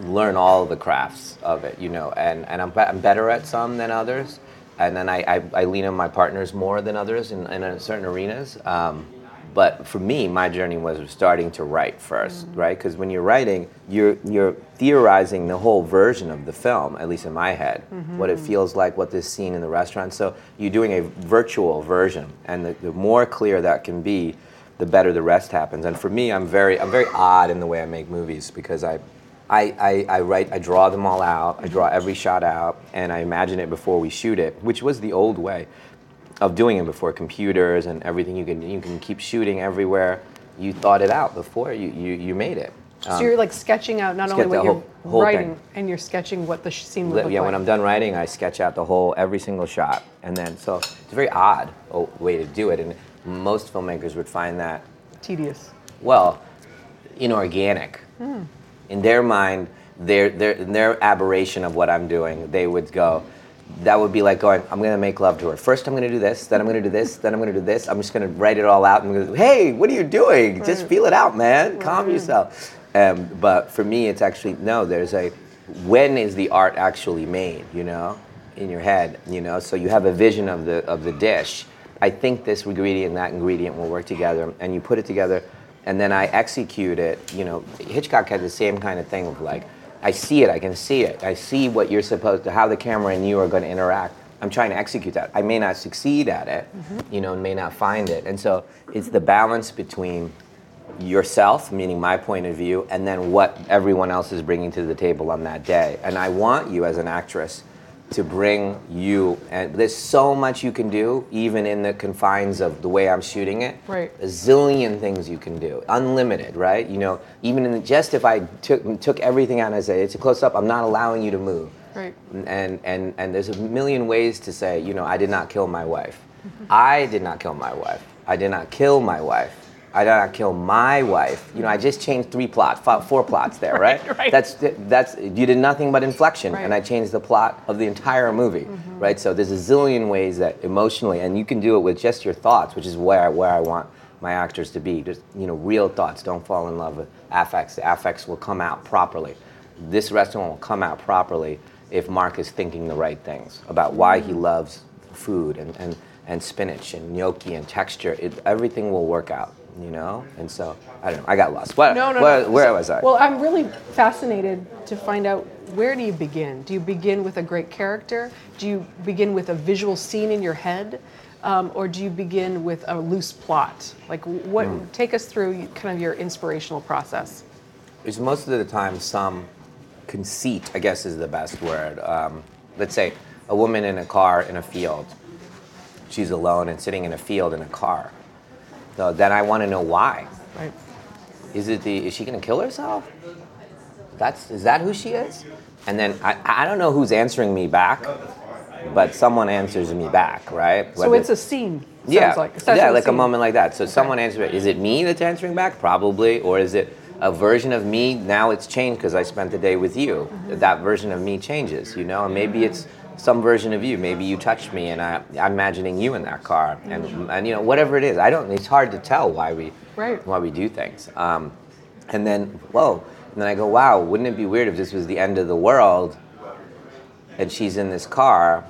learn all the crafts of it, you know, and, and I'm, I'm better at some than others. And then I, I, I lean on my partners more than others in, in uh, certain arenas. Um, but for me, my journey was starting to write 1st mm-hmm. right? Because when you're writing, you're, you're theorizing the whole version of the film, at least in my head, mm-hmm. what it mm-hmm. feels like, what this scene in the restaurant. So you're doing a virtual version, and the, the more clear that can be, the better the rest happens. And for me, I'm very I'm very odd in the way I make movies because I I, I, I write I draw them all out. I draw every shot out and I imagine it before we shoot it, which was the old way of doing it before computers and everything you can you can keep shooting everywhere. You thought it out before you, you, you made it. so you're like sketching out not only what you're whole- writing, thing. and you're sketching what the sh- scene would look yeah, like. when I'm done writing, I sketch out the whole, every single shot, and then so it's a very odd oh, way to do it, and most filmmakers would find that Tedious. well, inorganic. Hmm. In their mind, their, their, in their aberration of what I'm doing, they would go, that would be like going, I'm gonna make love to her. First, I'm gonna do this, then I'm gonna do this, then I'm gonna do this. I'm just gonna write it all out and I'm hey, what are you doing? Just feel it out, man. Calm yourself. Um, but for me, it's actually, no, there's a, when is the art actually made, you know, in your head, you know? So you have a vision of the, of the dish. I think this ingredient and that ingredient will work together, and you put it together, and then I execute it. You know, Hitchcock had the same kind of thing of like, I see it, I can see it, I see what you're supposed to, how the camera and you are going to interact. I'm trying to execute that. I may not succeed at it, mm-hmm. you know, and may not find it, and so it's the balance between yourself, meaning my point of view, and then what everyone else is bringing to the table on that day. And I want you as an actress to bring you, and there's so much you can do, even in the confines of the way I'm shooting it. Right. A zillion things you can do, unlimited, right? You know, even in the, just if I took took everything out and I say it's a close up, I'm not allowing you to move. Right. And and and there's a million ways to say, you know, I did not kill my wife. I did not kill my wife. I did not kill my wife. I did not kill my wife. You know, I just changed three plots, fo- four plots there, right? right. That's that's you did nothing but inflection, Right. and I changed the plot of the entire movie, mm-hmm. right? So there's a zillion ways that emotionally, and you can do it with just your thoughts, which is where where I want my actors to be. Just you know, real thoughts. Don't fall in love with affects. The affects will come out properly. This restaurant will come out properly if Marc is thinking the right things about why he mm-hmm. loves food and, and, and spinach and gnocchi and texture. It, everything will work out, you know? And so, I don't know, I got lost. What, No, no, where, no. where So- was I? Well, I'm really fascinated to find out where do you begin? Do you begin with a great character? Do you begin with a visual scene in your head? Um, or do you begin with a loose plot? Like, what? Hmm. Take us through kind of your inspirational process. There's most of the time some conceit, I guess is the best word. Um, let's say a woman in a car in a field. She's alone and sitting in a field in a car. So then I want to know why. Right. Is it the? Is she gonna kill herself? That's is that who she is? And then I I don't know who's answering me back, but someone answers me back, right? So it's a scene. yeah, like. Sounds yeah, a like a moment like that. So someone answers. Is it me that's answering back? Probably, or is it a version of me? Now it's changed because I spent the day with you. Mm-hmm. That version of me changes, you know. And maybe it's some version of you. Maybe you touched me, and I, I'm imagining you in that car, and and you know whatever it is. I don't. It's hard to tell why we Right. why we do things. Um, and then whoa, and then I go, wow, wouldn't it be weird if this was the end of the world, and she's in this car,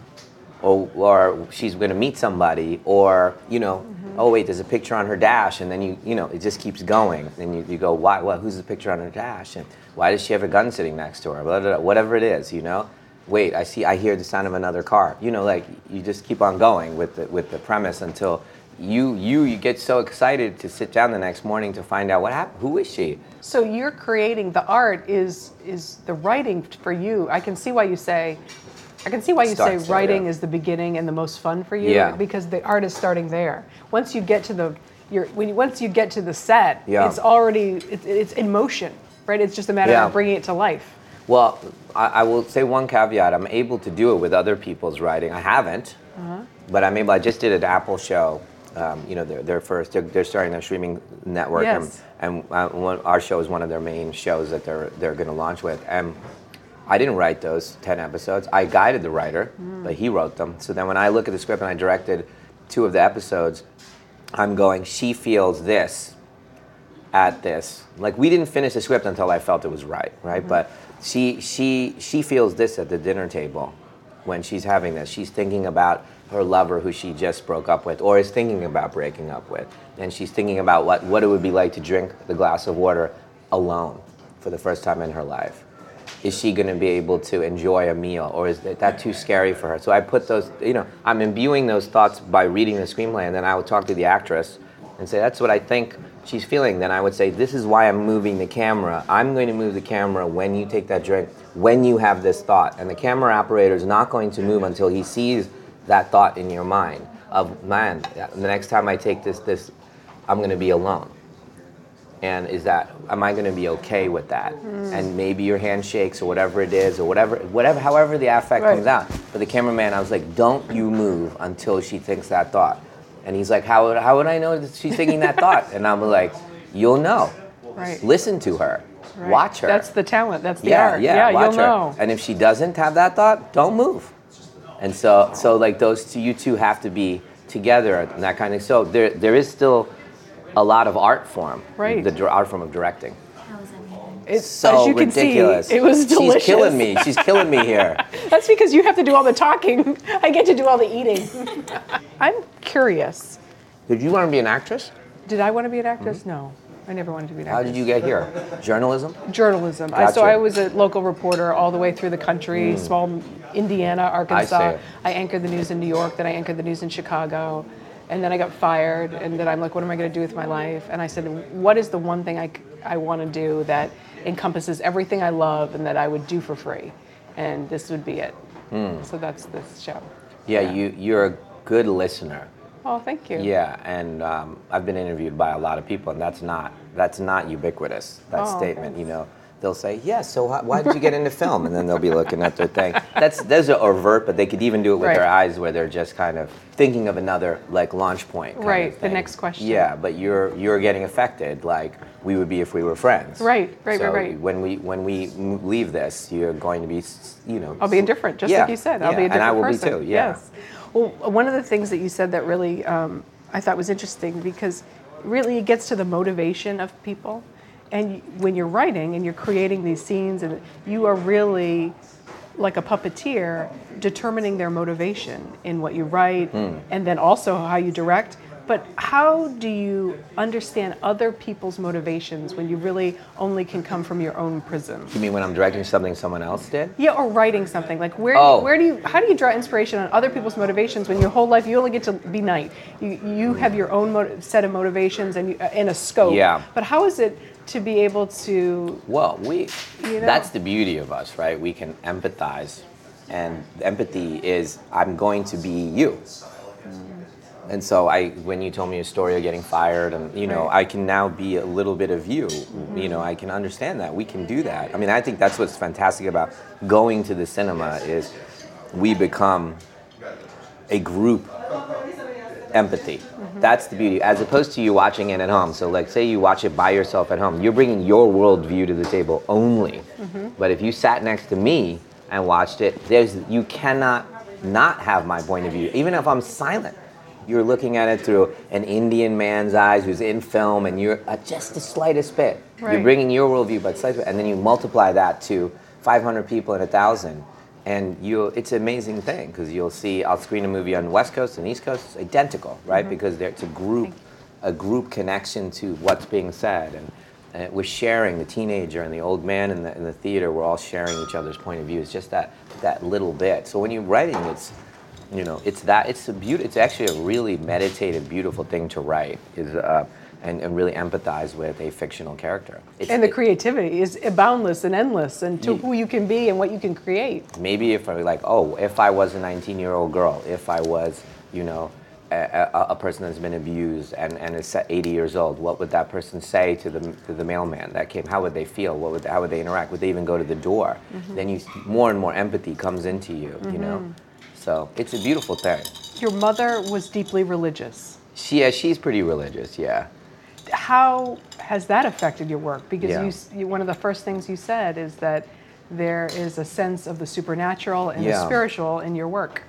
or, or she's going to meet somebody, or you know, oh wait, there's a picture on her dash, and then you you know it just keeps going, and you, you go, why? What? Who's the picture on her dash? And why does she have a gun sitting next to her? Blah, blah, blah, whatever it is, you know. Wait, I see. I hear the sound of another car. You know, like you just keep on going with the with the premise until you you you get so excited to sit down the next morning to find out what happened. Who is she? So you're creating the art is is the writing for you. I can see why you say I can see why you say there, writing yeah. is the beginning and the most fun for you Yeah. because the art is starting there. Once you get to the you're, when you, once you get to the set, Yeah. it's already it's, it's in motion, right? It's just a matter Yeah. of bringing it to life. Well, I, I will say one caveat. I'm able to do it with other people's writing. I haven't, but I'm able. I just did an Apple show. Um, you know, their, their first. They're, they're starting their streaming network, Yes. and, and uh, one, our show is one of their main shows that they're they're going to launch with. And I didn't write those ten episodes. I guided the writer, but he wrote them. So then when I look at the script and I directed two of the episodes, I'm going. She feels this at this. Like we didn't finish the script until I felt it was right, right? But she she she feels this at the dinner table when she's having this. She's thinking about her lover who she just broke up with or is thinking about breaking up with. And she's thinking about what, what it would be like to drink the glass of water alone for the first time in her life. Is she going to be able to enjoy a meal or is that, too scary for her? So I put those, you know, I'm imbuing those thoughts by reading the screenplay and then I would talk to the actress and say, that's what I think she's feeling. Then I would say, this is why I'm moving the camera. I'm going to move the camera when you take that drink, when you have this thought. And the camera operator is not going to move until he sees that thought in your mind of, man, the next time I take this, this, I'm going to be alone. And is that, am I going to be okay with that? Mm-hmm. And maybe your hand shakes or whatever it is or whatever, whatever, however the affect Right. comes out. But the cameraman, I was like, don't you move until she thinks that thought. And he's like, how would, how would I know that she's thinking that thought? And I'm like, you'll know. Right. Listen to her. Right. Watch her. That's the talent. That's the yeah, art. yeah, watch you'll her. know. And if she doesn't have that thought, don't move. And so, so like those two, you two have to be together and that kind of. So there, there is still a lot of art form. Right. The art form of directing. How was everything? It's So as you can ridiculous. see, it was delicious. She's killing me. She's killing me here. That's because you have to do all the talking. I get to do all the eating. I'm curious. Did you want to be an actress? Did I want to be an actress? Mm-hmm. No, I never wanted to be an How did you get here? Journalism? Journalism. I, so I was a local reporter all the way through the country, mm. small Indiana, Arkansas. see. I anchored the news in New York, then I anchored the news in Chicago, and then I got fired. And then I'm like, what am I going to do with my life? And I said, what is the one thing I, I want to do that encompasses everything I love and that I would do for free? And this would be it. So that's this show. Yeah, you you're a good listener. Oh, thank you. Yeah, and um, I've been interviewed by a lot of people, and that's not that's not ubiquitous. That Oh, statement, you know, they'll say, "Yeah, so why, why did you get into film?" And then they'll be looking at their thing. That's those are overt, but they could even do it with Right. their eyes, where they're just kind of thinking of another like launch point. kind of Right, the next question. Yeah, but you're you're getting affected like we would be if we were friends. Right, right, right, So right. When we when we leave this, you're going to be, you know. I'll be indifferent, just Yeah, like you said. I'll yeah, be a different and I will person. be too. Yeah. Yes. Well, one of the things that you said that really um, I thought was interesting because really it gets to the motivation of people, and when you're writing and you're creating these scenes, and you are really like a puppeteer determining their motivation in what you write Hmm. and then also how you direct but how do you understand other people's motivations when you really only can come from your own prism You mean when I'm directing something someone else did? yeah, or writing something. Like where, Oh. where do you, how do you draw inspiration on other people's motivations when your whole life you only get to be night? You, you have your own set of motivations and you, uh, in a scope. Yeah. But how is it to be able to? Well, we You know? that's the beauty of us, right? We can empathize and empathy is I'm going to be you. And so I, when you told me a story of getting fired, and you know, Right. I can now be a little bit of you. Mm-hmm. You know, I can understand that. We can do that. I mean, I think that's what's fantastic about going to the cinema is we become a group empathy. Mm-hmm. That's the beauty, as opposed to you watching it at home. So, like, say you watch it by yourself at home, you're bringing your worldview to the table only. Mm-hmm. But if you sat next to me and watched it, there's you cannot not have my point of view, even if I'm silent. You're looking at it through an Indian man's eyes who's in film, and you're uh, just the slightest bit. You're bringing your worldview, but slightest bit, and then you multiply that to 500 people and a thousand, and you it's an amazing thing because you'll see I'll screen a movie on the West Coast and East Coast, it's identical, right? Because there, it's a group, a group connection to what's being said, and, and we're sharing the teenager and the old man in the, in the theater. We're all sharing each other's point of view. It's just that that little bit. So when you're writing, it's you know, it's that it's a beauty. It's actually a really meditative, beautiful thing to write. Is uh, and, and really empathize with a fictional character. It's, And the it- creativity is boundless and endless, and to Ye- who you can be and what you can create. maybe if I like, oh, if I was a 19-year-old girl, if I was, you know, a, a, a person that's been abused and, and is 80 years old, what would that person say to the, to the mailman that came? How would they feel? What would how would they interact? Would they even go to the door? Then you more and more empathy comes into you, you know. So it's a beautiful thing. Your mother was deeply religious. She, yeah, she's pretty religious, yeah. How has that affected your work? Because Yeah. you, you, one of the first things you said is that there is a sense of the supernatural and the spiritual in your work.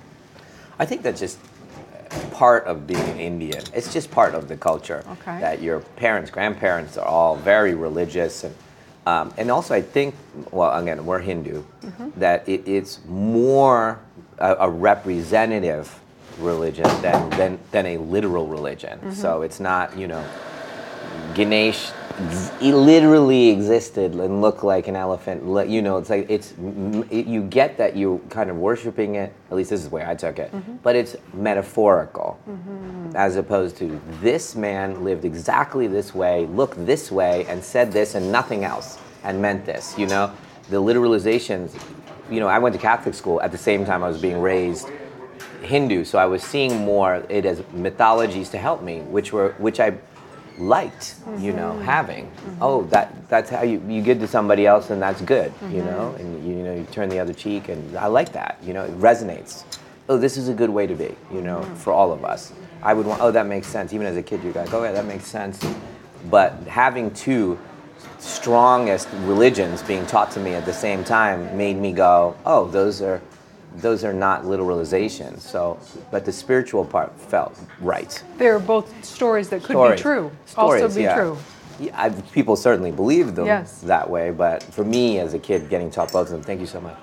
I think that's just part of being an Indian. It's just part of the culture Okay. that your parents, grandparents are all very religious, and um, and also I think, well, again, we're Hindu, that it, it's more a, a representative religion than, than than a literal religion. Mm-hmm. So it's not, you know, Ganesh literally existed and looked like an elephant. You know, it's like it's it, you get that you kind of worshiping it. At least this is the way I took it. Mm-hmm. But it's metaphorical, mm-hmm. as opposed to this man lived exactly this way, looked this way, and said this and nothing else, and meant this. You know, the literalizations. You know, I went to Catholic school at the same time I was being raised Hindu, so I was seeing more it as mythologies to help me, which were which I liked, you know, mm-hmm. having. Mm-hmm. Oh, that that's how you you good to somebody else, and that's good, you mm-hmm. know, and you, you know you turn the other cheek, and I like that, you know, it resonates. Oh, this is a good way to be, you know, for all of us. I would want. Oh, that makes sense. Even as a kid, you're like, oh yeah, that makes sense. But having two strongest religions being taught to me at the same time made me go, oh, those are those are not literalizations. So, but the spiritual part felt right. They're both stories that could Stories. be true, Stories, also be yeah. true. Yeah, I, people certainly believe them Yes. that way, but for me as a kid, getting taught both of them, thank you so much.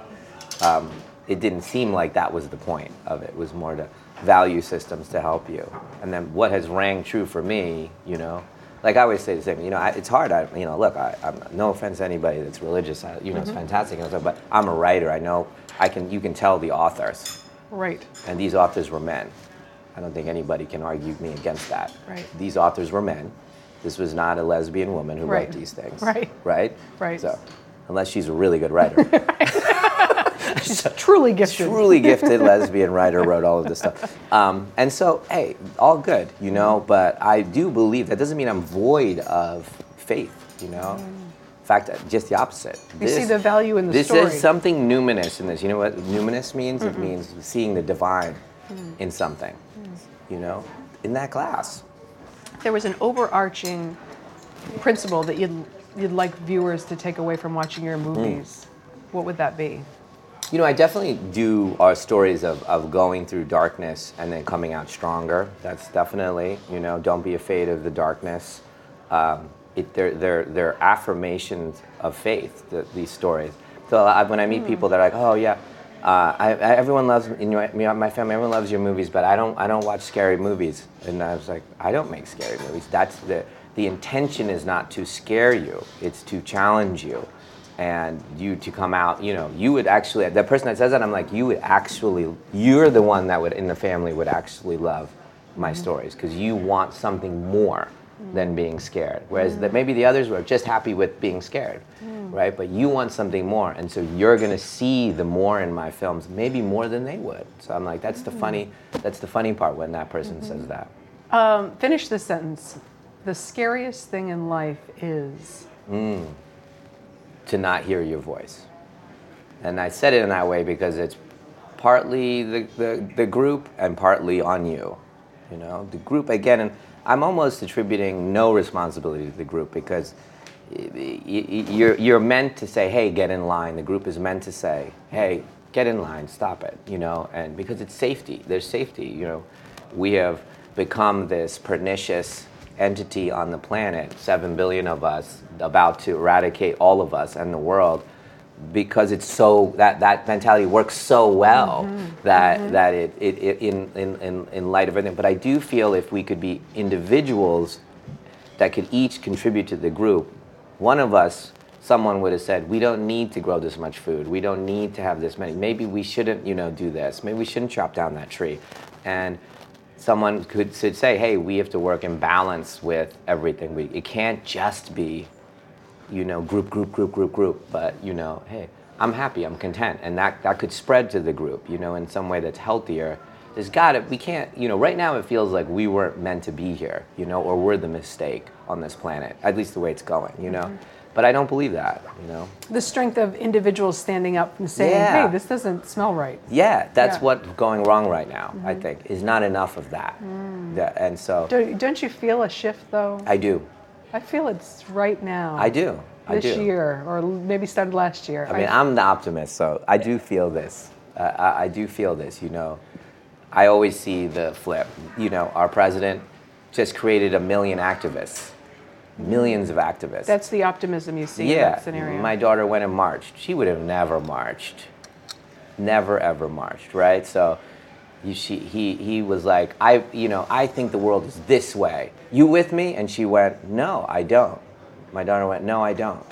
Um, it didn't seem like that was the point of it. It was more to value systems to help you. And then what has rang true for me, you know, like I always say the same, you know, I, it's hard. I, you know, look, I, I'm no offense to anybody that's religious. I, you know, it's mm-hmm. fantastic, and stuff, but I'm a writer. I know I can. You can tell the authors, Right. and these authors were men. I don't think anybody can argue me against that. Right. These authors were men. This was not a lesbian woman who Right. wrote these things. Right. Right. Right. So, unless she's a really good writer. Truly gifted. truly gifted lesbian writer wrote all of this stuff. Um, and so, hey, all good, you know, but I do believe that doesn't mean I'm void of faith, you know? In fact, uh, just the opposite. You see the value in the this story. is something numinous in this. You know what numinous means? It means seeing the divine Mm. in something, you know, in that glass. there was an overarching principle that you'd, you'd like viewers to take away from watching your movies, what would that be? You know, I definitely do our stories of, of going through darkness and then coming out stronger. That's definitely, you know, don't be afraid of the darkness. Um, it, they're, they're, they're affirmations of faith, the, these stories. So I, when I meet people they're like, oh, yeah, uh, I, I, everyone loves, in your, my family, everyone loves your movies, but I don't, I don't watch scary movies. And I was like, I don't make scary movies. That's the, the intention is not to scare you, it's to challenge you and you to come out, you know, you would actually, that person that says that, I'm like, you would actually, you're the one that would, in the family, would actually love my mm-hmm. stories because you want something more mm. than being scared. Whereas that mm. maybe the others were just happy with being scared, mm. right? But you want something more, and so you're gonna see the more in my films, maybe more than they would. So I'm like, that's the mm-hmm. funny, that's the funny part when that person mm-hmm. says that. Um, finish this sentence. The scariest thing in life is. To not hear your voice. And I said it in that way because it's partly the, the, the group and partly on you. You know, the group, again, and I'm almost attributing no responsibility to the group because you're, you're meant to say, hey, get in line. The group is meant to say, hey, get in line, stop it, you know, and because it's safety, there's safety, you know. We have become this pernicious entity on the planet, seven billion of us, about to eradicate all of us and the world because it's so that that mentality works so well mm-hmm. that mm-hmm. that it, it, it in, in, in, in light of everything. But I do feel if we could be individuals that could each contribute to the group, one of us, someone would have said, we don't need to grow this much food. We don't need to have this many. Maybe we shouldn't, you know, do this. Maybe we shouldn't chop down that tree. And someone could, say, hey, we have to work in balance with everything. We, it can't just be you know, group, group, group, group, group. But you know, hey, I'm happy, I'm content, and that that could spread to the group, you know, in some way that's healthier. There's got to, we can't, you know, right now it feels like we weren't meant to be here, you know, or we're the mistake on this planet, at least the way it's going, you know. Mm-hmm. But I don't believe that, you know. The strength of individuals standing up and saying, Yeah. hey, this doesn't smell right. Yeah, that's Yeah. Mm-hmm. what's going wrong right now. I think is not enough of that. Mm. That- and so Don't, don't you feel a shift though? I do, I feel it's right now. I do, I This do. year, or maybe started last year. I mean, I'm the optimist, so I do feel this. Uh, I, I do feel this. You know, I always see the flip. You know, our president just created a million activists, millions of activists. That's the optimism you see in yeah. that scenario. My daughter went and marched. She would have never marched, never ever marched, right? So. You, she, he, he was like, I, you know, I think the world is this way. You with me? And she went, No, I don't. My daughter went, No, I don't.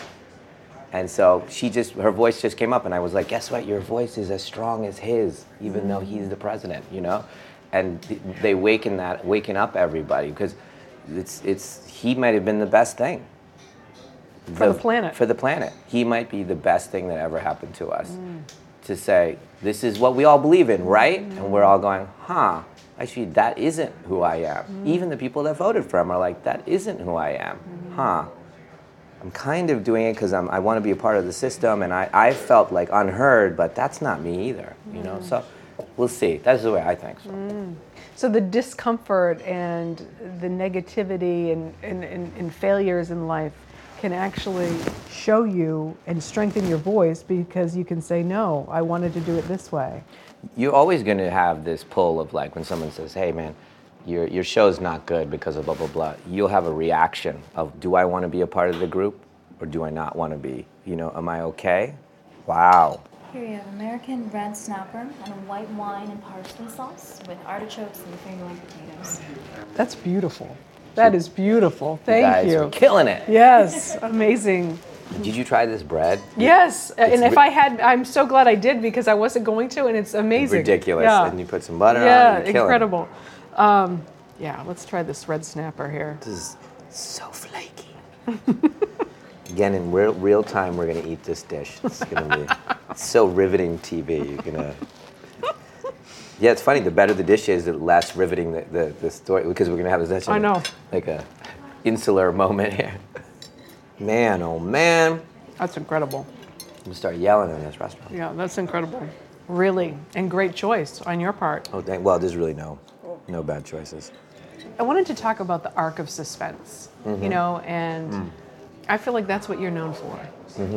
And so she just, her voice just came up, and I was like, guess what? Your voice is as strong as his, even though he's the president, you know? And th- they waken that, waken up everybody because it's, it's, he might have been the best thing. For the planet. For the planet. He might be the best thing that ever happened to us. To say, this is what we all believe in, right? Mm. And we're all going, huh, actually, that isn't who I am. Mm. Even the people that voted for him are like, that isn't who I am, mm-hmm. huh? I'm kind of doing it because I want to be a part of the system, and I, I felt like unheard, but that's not me either, you know. Mm. So we'll see. That's the way I think. So. So the discomfort and the negativity and, and, and, and failures in life can actually show you and strengthen your voice because you can say, no, I wanted to do it this way. You're always going to have this pull of like when someone says, "Hey, man." Your, your show's not good because of blah blah blah. You'll have a reaction of, do I want to be a part of the group, or do I not want to be? You know, am I okay? Wow. Here you have American red snapper and a white wine and parsley sauce with artichokes and fingerling potatoes. That's beautiful. That is beautiful. Thank guys you. are killing it. Yes, amazing. Did you try this bread? Yes, and if ri- I had, I'm so glad I did because I wasn't going to, and it's amazing. Ridiculous. Yeah, And you put some butter on yeah, it. you're killing it. incredible. Um, yeah, let's try this red snapper here. This is so flaky. Again, in real, real time, we're gonna eat this dish. It's gonna be so riveting TV. You're gonna. Yeah, it's funny. The better the dish is, the less riveting the, the, the story because we're gonna have this I know. like a insular moment here. Man, oh man, That's incredible. I'm gonna start yelling in this restaurant. Yeah, that's incredible. Really, and great choice on your part. Oh, thank, well, there's really no, no bad choices. I wanted to talk about the arc of suspense, Mm-hmm. you know, and Mm. I feel like that's what you're known for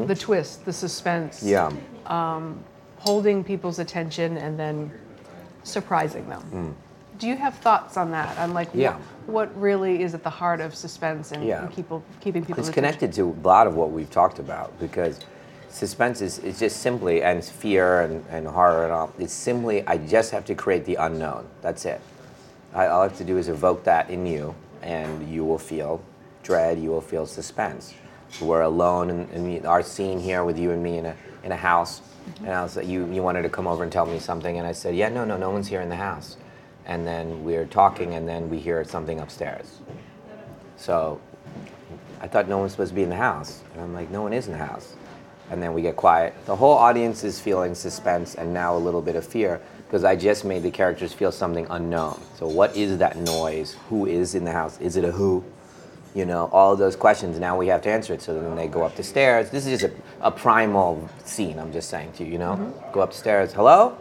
the twist, the suspense, Mm-hmm. Yeah. holding people's attention and then surprising them. Do you have thoughts on that? On like Mm. Yeah. what, what really is at the heart of suspense and, Yeah. and people, keeping people's It's attention? connected to a lot of what we've talked about because suspense is, is just simply, and fear and, and horror and all, it's simply, I just have to create the unknown. That's it. I, all I have to do is evoke that in you, and you will feel dread, you will feel suspense. We're alone in our scene here with you and me in a, in a house, and I was like, you, you wanted to come over and tell me something, and I said, yeah, no, no, no one's here in the house. And then we're talking, and then we hear something upstairs So I thought no one's supposed to be in the house. And I'm like, no one is in the house. And then we get quiet. The whole audience is feeling suspense and now a little bit of fear because I just made the characters feel something unknown. So what is that noise? Who is in the house? Is it a who? You know, all those questions. Now we have to answer it. So then they go up the stairs. This is just a, a primal scene. I'm just saying to you. You know, mm-hmm. go up the stairs. Hello,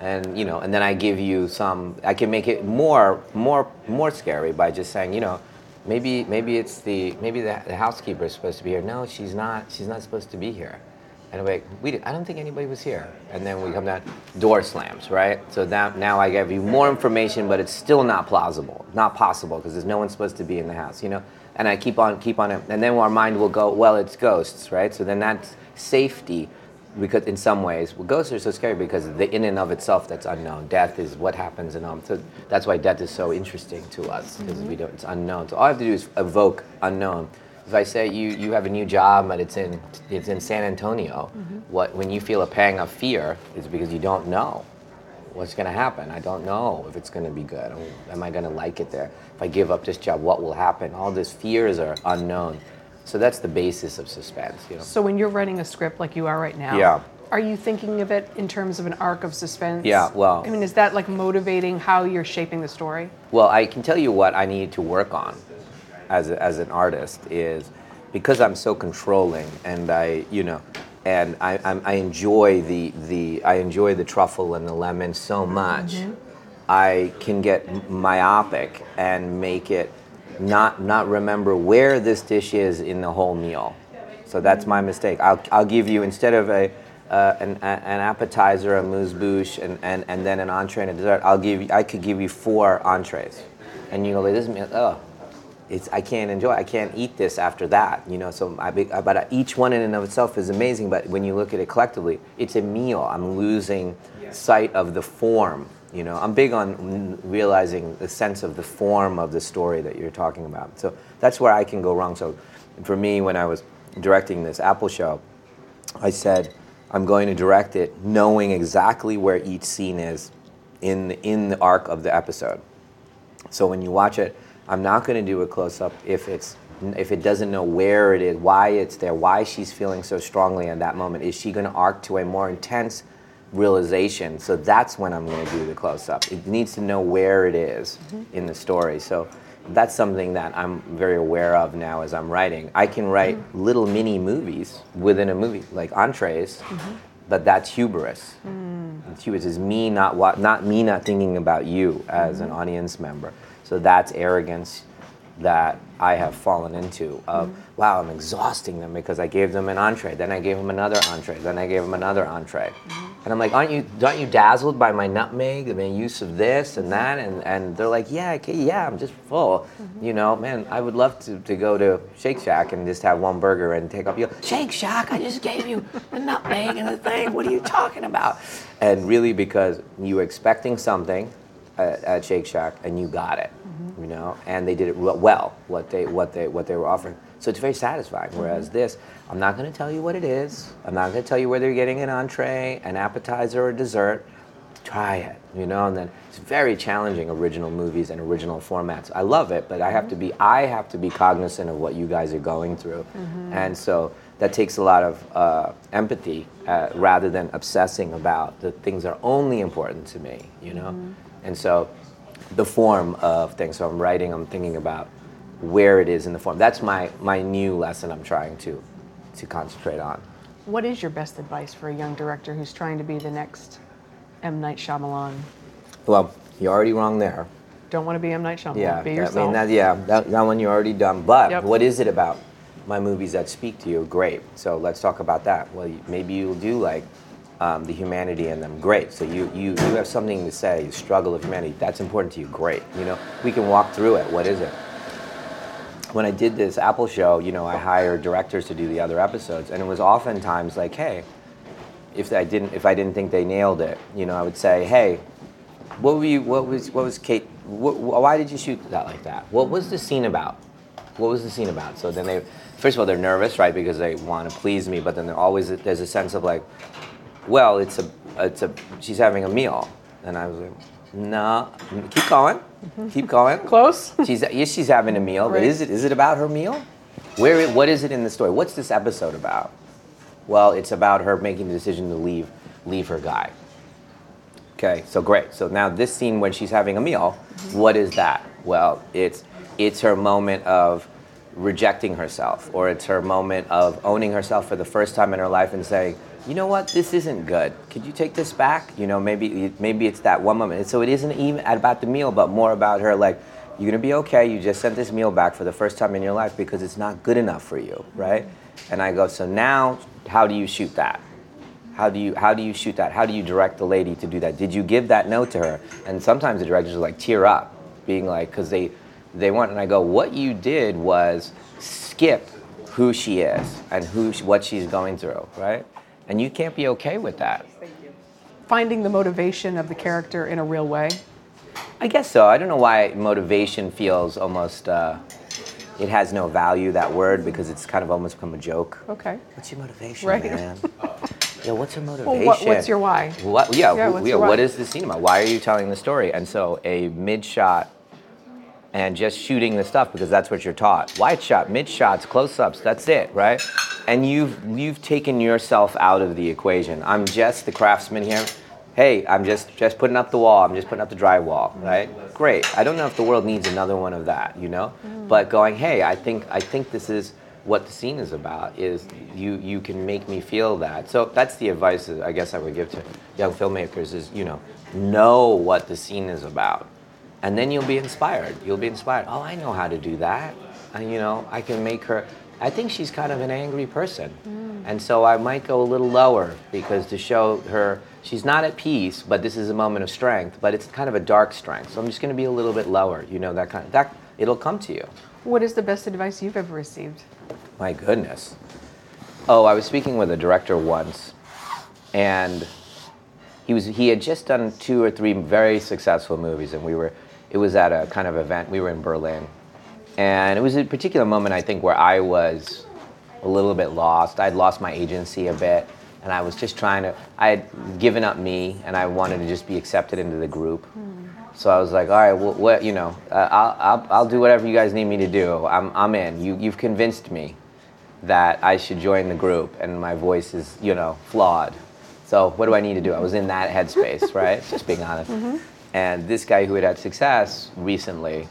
and you know, and then I give you some. I can make it more, more, more scary by just saying, you know, maybe, maybe it's the maybe the, the housekeeper is supposed to be here. No, she's not. She's not supposed to be here. And I'm like, we did, I don't think anybody was here. And then we come down, door slams, right? So that, now I give you more information, but it's still not plausible, not possible, because there's no one supposed to be in the house, you know? And I keep on, keep on, and then our mind will go, well, it's ghosts, right? So then that's safety, because in some ways, well, ghosts are so scary because the in and of itself that's unknown. Death is what happens, and um, so that's why death is so interesting to us because we don't, it's unknown. So all I have to do is evoke unknown if I say you, you have a new job but it's in it's in San Antonio, mm-hmm. what when you feel a pang of fear is because you don't know what's going to happen. I don't know if it's going to be good. Oh, am I going to like it there? If I give up this job, what will happen? All these fears are unknown. So that's the basis of suspense. You know. So when you're writing a script like you are right now, Yeah. are you thinking of it in terms of an arc of suspense? Yeah, well- I mean, is that like motivating how you're shaping the story? Well, I can tell you what I need to work on as, a, as an artist is because I'm so controlling and I, you know, and I, I'm, I enjoy the, the I enjoy the truffle and the lemon so much. I can get myopic and make it not not remember where this dish is in the whole meal. So that's my mistake. I'll, I'll give you instead of a uh, an, a- an appetizer, a mousse bouche, and, and, and then an entree and a dessert. I'll give you, I could give you four entrees, and you go like this. meal- Oh, it's I can't enjoy. I can't eat this after that. You know. So I, be- uh, but uh, each one in and of itself is amazing. But when you look at it collectively, it's a meal. I'm losing sight of the form. You know, I'm big on realizing the sense of the form of the story that you're talking about. So that's where I can go wrong. So for me, when I was directing this Apple show, I said, I'm going to direct it knowing exactly where each scene is in, in the arc of the episode. So when you watch it, I'm not going to do a close up if it's if it doesn't know where it is, why it's there, why she's feeling so strongly in that moment. Is she going to arc to a more intense realization? So that's when I'm going to do the close up. It needs to know where it is mm-hmm. in the story. So that's something that I'm very aware of now as I'm writing. I can write mm-hmm. little mini movies within a movie, like entrees, mm-hmm. but that's hubris. Mm. It's hubris is me not wa- not me not thinking about you as an audience member. So that's arrogance that I have fallen into of mm-hmm. wow, I'm exhausting them because I gave them an entree, then I gave them another entree, then I gave them another entree. Mm-hmm. And I'm like, aren't you aren't you dazzled by my nutmeg and the use of this and mm-hmm. that? And, and they're like, yeah, okay, yeah, I'm just full. You know, man, I would love to, to go to Shake Shack and just have one burger and take off. You Shake Shack, I just gave you the nutmeg and the thing. What are you talking about? And really, because you were expecting something at, at Shake Shack and you got it, you know, and they did it well. What they what they what they were offering. So it's very satisfying. Whereas this, I'm not going to tell you what it is. I'm not going to tell you whether you're getting an entree, an appetizer, or dessert. Try it, you know. And then it's very challenging original movies and original formats. I love it, but I have to be I have to be cognizant of what you guys are going through, and so that takes a lot of uh, empathy uh, rather than obsessing about the things that are only important to me, you know. And so the form of things. So I'm writing, I'm thinking about where it is in the form. That's my, my new lesson I'm trying to, to concentrate on. What is your best advice for a young director who's trying to be the next M. Night Shyamalan? Well, you're already wrong there. Don't want to be M. Night Shyamalan. Yeah, be I yourself. mean, that, yeah, that, that one you're already done. But Yep. what is it about my movies that speak to you? Great. So let's talk about that. Well, maybe you'll do like um, the humanity in them. Great. So you, you, you have something to say, you struggle of humanity. That's important to you. Great. You know, we can walk through it. What is it? when I did this Apple show, you know, I hired directors to do the other episodes, and it was oftentimes like, hey, if I didn't, if I didn't think they nailed it, you know, I would say, hey, what were you, what was, what was Kate, wh- wh- why did you shoot that like that? What was the scene about? What was the scene about? So then they, first of all, they're nervous, right, because they want to please me, but then they're always, there's a sense of like, well, it's a, it's a, she's having a meal, and I was like, No, keep going. Keep going. Close. She's yes, she's having a meal, but is it is it about her meal? Where what is it in the story? What's this episode about? Well, it's about her making the decision to leave leave her guy. Okay, so great. So now this scene when she's having a meal, what is that? Well, it's it's her moment of rejecting herself, or it's her moment of owning herself for the first time in her life and saying, you know what, this isn't good. Could you take this back? You know, maybe maybe it's that one moment. So it isn't even about the meal, but more about her like, you're gonna be okay. You just sent this meal back for the first time in your life because it's not good enough for you, right? And I go, so now, how do you shoot that? How do you how do you shoot that? How do you direct the lady to do that? Did you give that note to her? And sometimes the directors are like tear up, being like, because they they want, and I go, what you did was skip who she is and who she, what she's going through, right? And you can't be okay with that. Finding the motivation of the character in a real way. I guess so. I don't know why motivation feels almost. Uh, it has no value that word because it's kind of almost become a joke. Okay. What's your motivation, Right. man? yeah, what's your Well, motivation? what, what's your why? What, yeah, Yeah, yeah, your what why? is the scene about? Why are you telling the story? And so a mid shot and just shooting the stuff because that's what you're taught. Wide shot, mid shots, close ups, that's it, right? And you've you've taken yourself out of the equation. I'm just the craftsman here. Hey, I'm just just putting up the wall. I'm just putting up the drywall, right? Great. I don't know if the world needs another one of that, you know? Mm. But going, hey, I think I think this is what the scene is about is you you can make me feel that. So that's the advice that I guess I would give to young filmmakers is, you know, know what the scene is about. And then you'll be inspired. You'll be inspired. Oh, I know how to do that. And you know, I can make her I think she's kind of an angry person. Hmm. And so I might go a little lower because to show her she's not at peace, but this is a moment of strength, but it's kind of a dark strength. So I'm just going to be a little bit lower, you know, that kind of that it'll come to you. What is the best advice you've ever received? My goodness. Oh, I was speaking with a director once, and he was he had just done two or three very successful movies, and we were it was at a kind of event. We were in Berlin, and it was a particular moment I think where I was a little bit lost. I'd lost my agency a bit, and I was just trying to. I had given up me, and I wanted to just be accepted into the group. So I was like, all right, well, what you know, uh, I'll, I'll I'll do whatever you guys need me to do. I'm I'm in. You you've convinced me that I should join the group, and my voice is you know flawed. So what do I need to do? I was in that headspace, right? Just being honest. And this guy who had had success recently,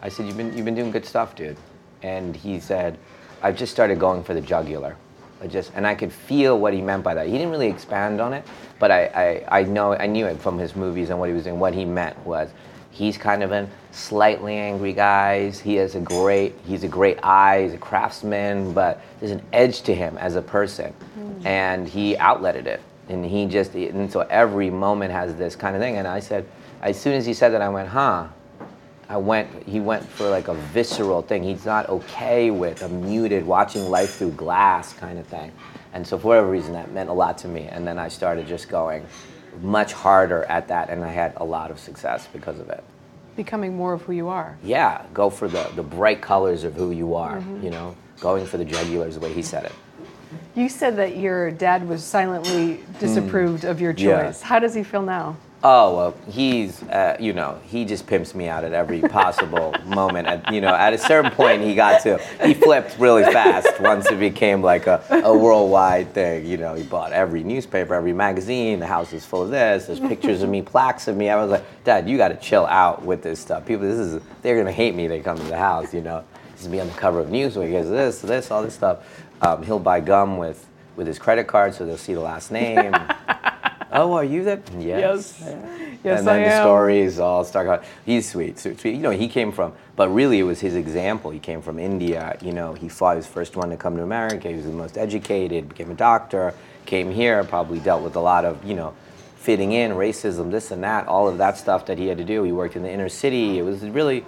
I said, you've been you've been doing good stuff, dude. And he said, I've just started going for the jugular. I just and I could feel what he meant by that. He didn't really expand on it, but I, I, I know I knew it from his movies and what he was doing. What he meant was he's kind of a slightly angry guy. He has a great he's a great eye, he's a craftsman, but there's an edge to him as a person. Mm-hmm. And he outletted it. And he just and so every moment has this kind of thing. And I said, as soon as he said that, I went, huh. I went, he went for like a visceral thing. He's not okay with a muted, watching life through glass kind of thing. And so for whatever reason, that meant a lot to me. And then I started just going much harder at that, and I had a lot of success because of it. Becoming more of who you are. Yeah, go for the, the bright colors of who you are, you know, going for the jugular is the way he said it. You said that your dad was silently disapproved of your Hmm. Yeah. choice. How does he feel now? Oh well, he's uh, you know he just pimps me out at every possible moment. At you know at a certain point he got to he flipped really fast once it became like a, a worldwide thing. You know he bought every newspaper, every magazine. The house is full of this. There's pictures of me, plaques of me. I was like, Dad, you got to chill out with this stuff. People, this is they're gonna hate me. They come to the house. You know, this is me on the cover of Newsweek. Here's this, this, all this stuff. Um, he'll buy gum with with his credit card so they'll see the last name. oh, are you that? Yes. Yes, and then I the am. stories all start going. He's sweet, sweet, sweet. You know, he came from, but really it was his example. He came from India. You know, he fought his first one to come to America. He was the most educated, became a doctor, came here, probably dealt with a lot of, you know, fitting in, racism, this and that, all of that stuff that he had to do. He worked in the inner city. It was really,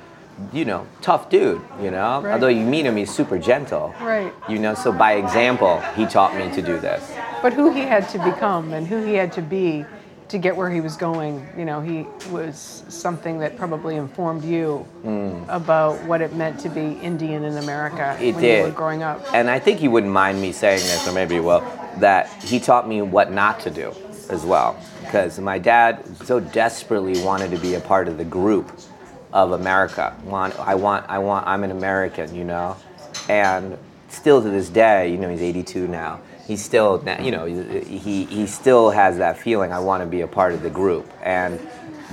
you know, tough dude, you know? Right. Although you meet him, he's super gentle. Right. You know, so by example, he taught me to do this. But who he had to become and who he had to be to get where he was going, you know, he was something that probably informed you mm. about what it meant to be Indian in America It when you were did. growing up. And I think he wouldn't mind me saying this, or maybe he will, that he taught me what not to do as well. because my dad so desperately wanted to be a part of the group of America. Want, I want, I want, I'm an American, you know, and still to this day, you know, he's 82 now. He still, you know, he he still has that feeling. I want to be a part of the group, and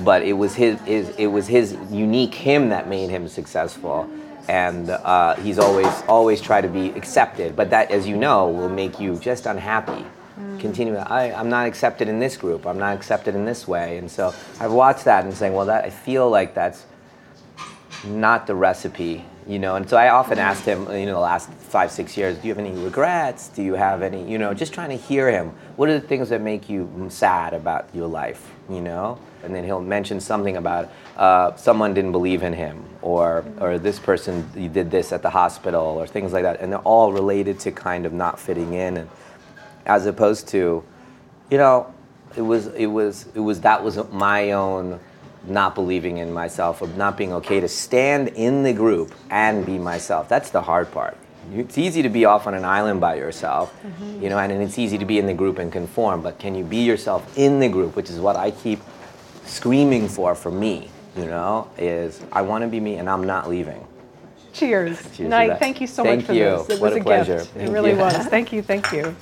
but it was his, his it was his unique him that made him successful and uh, he's always always tried to be accepted. But that, as you know, will make you just unhappy. Mm. Continue. I, I'm not accepted in this group. I'm not accepted in this way. And so I've watched that and saying, well, that I feel like that's not the recipe, you know. And so I often asked him, you know, the last five, six years, do you have any regrets? Do you have any, you know, just trying to hear him. What are the things that make you sad about your life, you know? And then he'll mention something about uh, someone didn't believe in him, or or this person did this at the hospital, or things like that, and they're all related to kind of not fitting in, and as opposed to, you know, it was it was it was that was my own not believing in myself, of not being okay to stand in the group and be myself. That's the hard part. It's easy to be off on an island by yourself, mm-hmm. you know, and, and it's easy to be in the group and conform. But can you be yourself in the group, which is what I keep screaming for for me? you know, is I want to be me and I'm not leaving. Cheers. Cheers Night, thank you so thank much for you. this. It what was a, a pleasure. gift. Thank it really you. was. Thank you, thank you.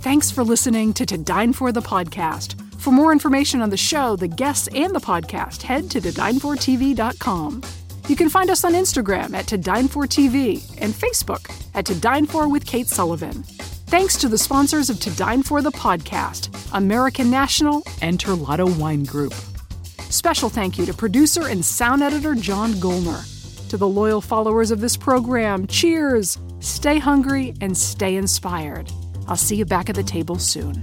Thanks for listening to To Dine For the podcast. For more information on the show, the guests, and the podcast, head to todinefortv.com. You can find us on Instagram at To Dine For TV and Facebook at To Dine For with Kate Sullivan. Thanks to the sponsors of To Dine For the podcast, American National and Terlato Wine Group. Special thank you to producer and sound editor John Golner. To the loyal followers of this program, cheers! Stay hungry and stay inspired. I'll see you back at the table soon.